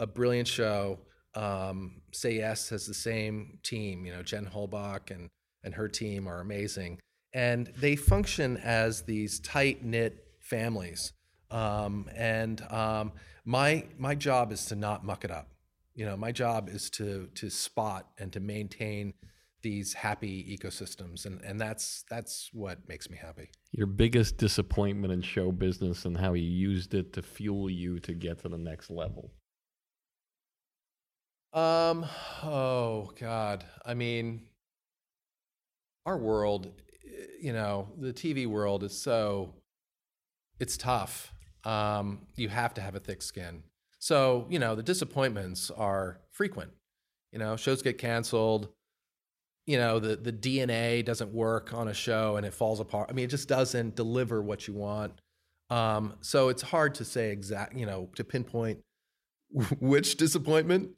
Speaker 6: a brilliant show. Um, Say Yes has the same team. You know, Jen Holbach and and her team are amazing, and they function as these tight knit families. Um, and um, my my job is to not muck it up. You know, my job is to to spot and to maintain these happy ecosystems, and and that's that's what makes me happy.
Speaker 1: Your biggest disappointment in show business and how you used it to fuel you to get to the next level.
Speaker 6: Um. Oh God. I mean, our world, you know, the TV world is so. It's tough. Um, you have to have a thick skin. So you know, the disappointments are frequent. You know, shows get canceled. You know, the the DNA doesn't work on a show and it falls apart. I mean, it just doesn't deliver what you want. Um, so it's hard to say exact. You know, to pinpoint which disappointment.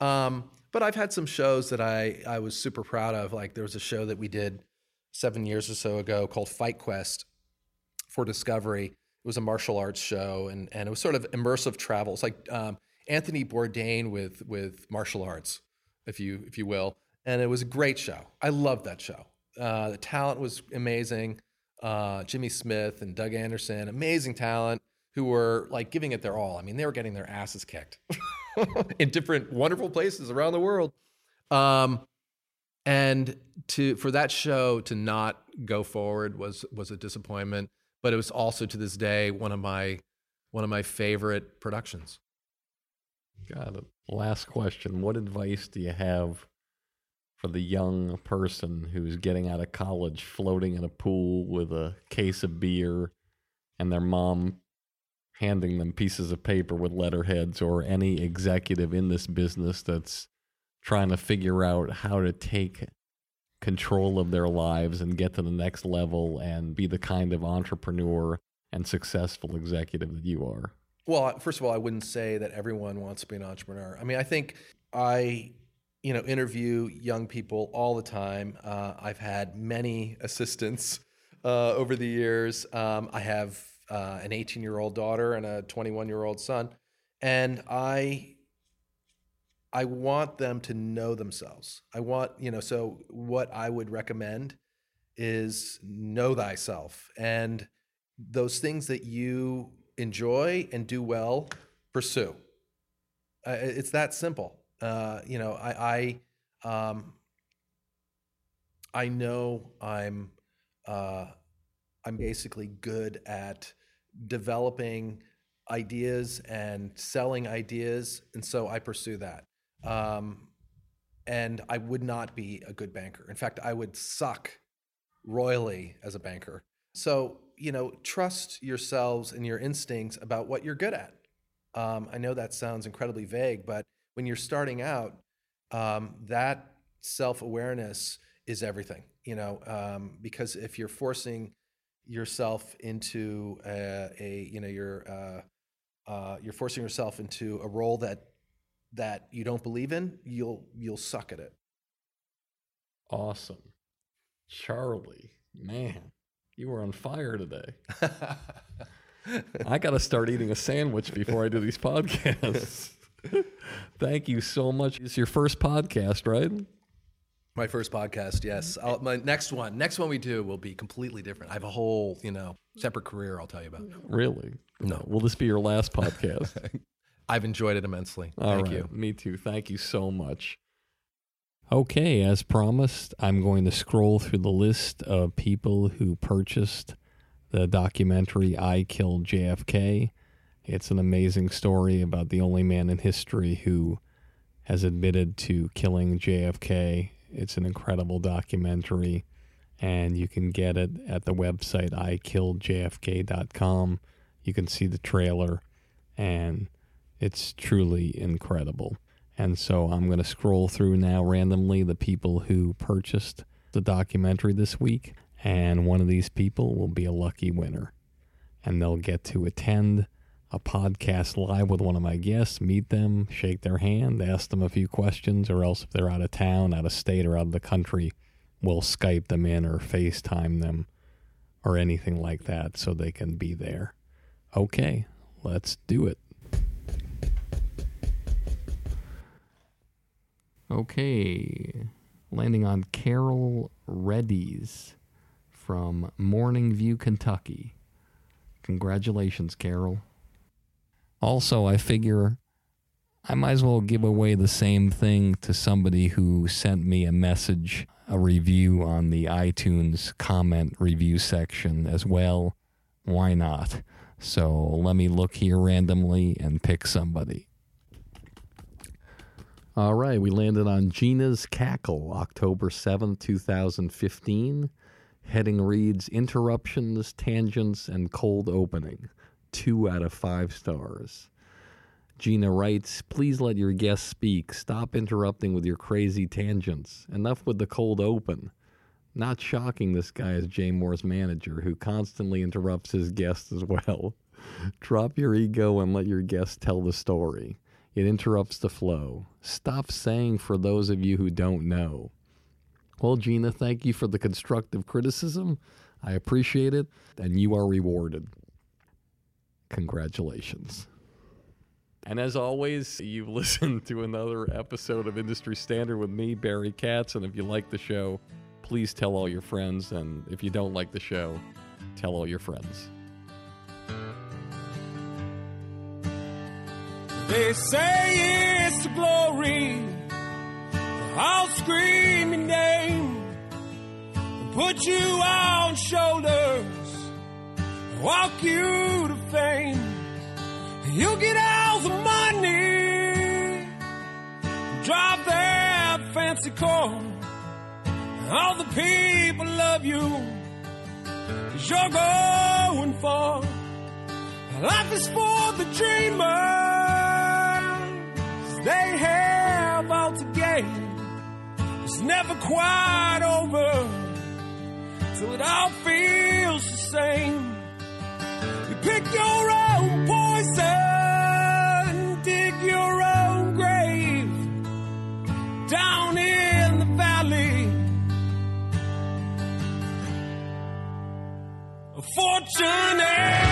Speaker 6: Um, but I've had some shows that I I was super proud of. Like there was a show that we did seven years or so ago called Fight Quest for Discovery. It was a martial arts show, and and it was sort of immersive travel. It's like um, Anthony Bourdain with with martial arts, if you if you will. And it was a great show. I loved that show. Uh, the talent was amazing. Uh, Jimmy Smith and Doug Anderson, amazing talent, who were like giving it their all. I mean, they were getting their asses kicked in different wonderful places around the world. Um, and to for that show to not go forward was was a disappointment. But it was also to this day one of my one of my favorite productions.
Speaker 1: Got it. Last question. What advice do you have for the young person who's getting out of college, floating in a pool with a case of beer and their mom handing them pieces of paper with letterheads, or any executive in this business that's trying to figure out how to take control of their lives and get to the next level and be the kind of entrepreneur and successful executive that you are?
Speaker 6: Well, first of all, I wouldn't say that everyone wants to be an entrepreneur. I mean, I think I, you know, interview young people all the time. Uh, I've had many assistants uh, over the years. Um, I have uh, an 18 year old daughter and a 21 year old son, and I, I want them to know themselves. I want, you know, so what I would recommend is know thyself and those things that you enjoy and do well, pursue. Uh, it's that simple. Uh, you know, I, I, um, I know I'm, uh, I'm basically good at developing ideas and selling ideas, and so I pursue that. Um, and I would not be a good banker. In fact, I would suck royally as a banker. So you know, trust yourselves and your instincts about what you're good at. Um, I know that sounds incredibly vague, but when you're starting out, um, that self awareness is everything. You know, um, because if you're forcing yourself into a, a you know, you're uh, uh, you're forcing yourself into a role that that you don't believe in, you'll you'll suck at it.
Speaker 1: Awesome. Charlie, man. You were on fire today. I got to start eating a sandwich before I do these podcasts. Thank you so much. It's your first podcast, right?
Speaker 6: My first podcast, yes. Mm-hmm. I'll, my next one, next one we do will be completely different. I have a whole, you know, separate career. I'll tell you about. Mm-hmm.
Speaker 1: Really?
Speaker 6: No.
Speaker 1: Will this be your last podcast?
Speaker 6: I've enjoyed it immensely.
Speaker 1: All
Speaker 6: Thank
Speaker 1: right.
Speaker 6: you.
Speaker 1: Me too. Thank you so much. Okay, as promised, I'm going to scroll through the list of people who purchased the documentary I Killed JFK. It's an amazing story about the only man in history who has admitted to killing JFK. It's an incredible documentary, and you can get it at the website ikilledjfk.com. You can see the trailer, and it's truly incredible. And so I'm going to scroll through now randomly the people who purchased the documentary this week, and one of these people will be a lucky winner. And they'll get to attend a podcast live with one of my guests, meet them, shake their hand, ask them a few questions, or else if they're out of town, out of state, or out of the country, we'll Skype them in or FaceTime them or anything like that so they can be there. Okay, let's do it. Okay, landing on Carol Reddy's from Morning View, Kentucky. Congratulations, Carol. Also, I figure I might as well give away the same thing to somebody who sent me a message, a review on the iTunes comment review section as well. Why not? So let me look here randomly and pick somebody. All right, we landed on Gina's Cackle, October 7th, 2015. Heading reads Interruptions, Tangents, and Cold Opening. Two out of five stars. Gina writes, Please let your guests speak. Stop interrupting with your crazy tangents. Enough with the cold open. Not shocking this guy is Jay Mohr's manager, who constantly interrupts his guests as well. Drop your ego and let your guests tell the story. It interrupts the flow. Stop saying for those of you who don't know. Well, Gina, thank you for the constructive criticism. I appreciate it, and you are rewarded. Congratulations. And as always, you've listened to another episode of Industry Standard with me, Barry Katz. And if you like the show, please tell all your friends. And if you don't like the show, tell all your friends.
Speaker 4: They say it's the glory. I'll scream your name and put you on shoulders, walk you to fame. You get all the money, drive that fancy car. All the people love you, cause you're going far. Life is for the dreamers. They have all to gain. It's never quite over till it all feels the same. Pick your own poison, dig your own grave down in the valley. A fortunate.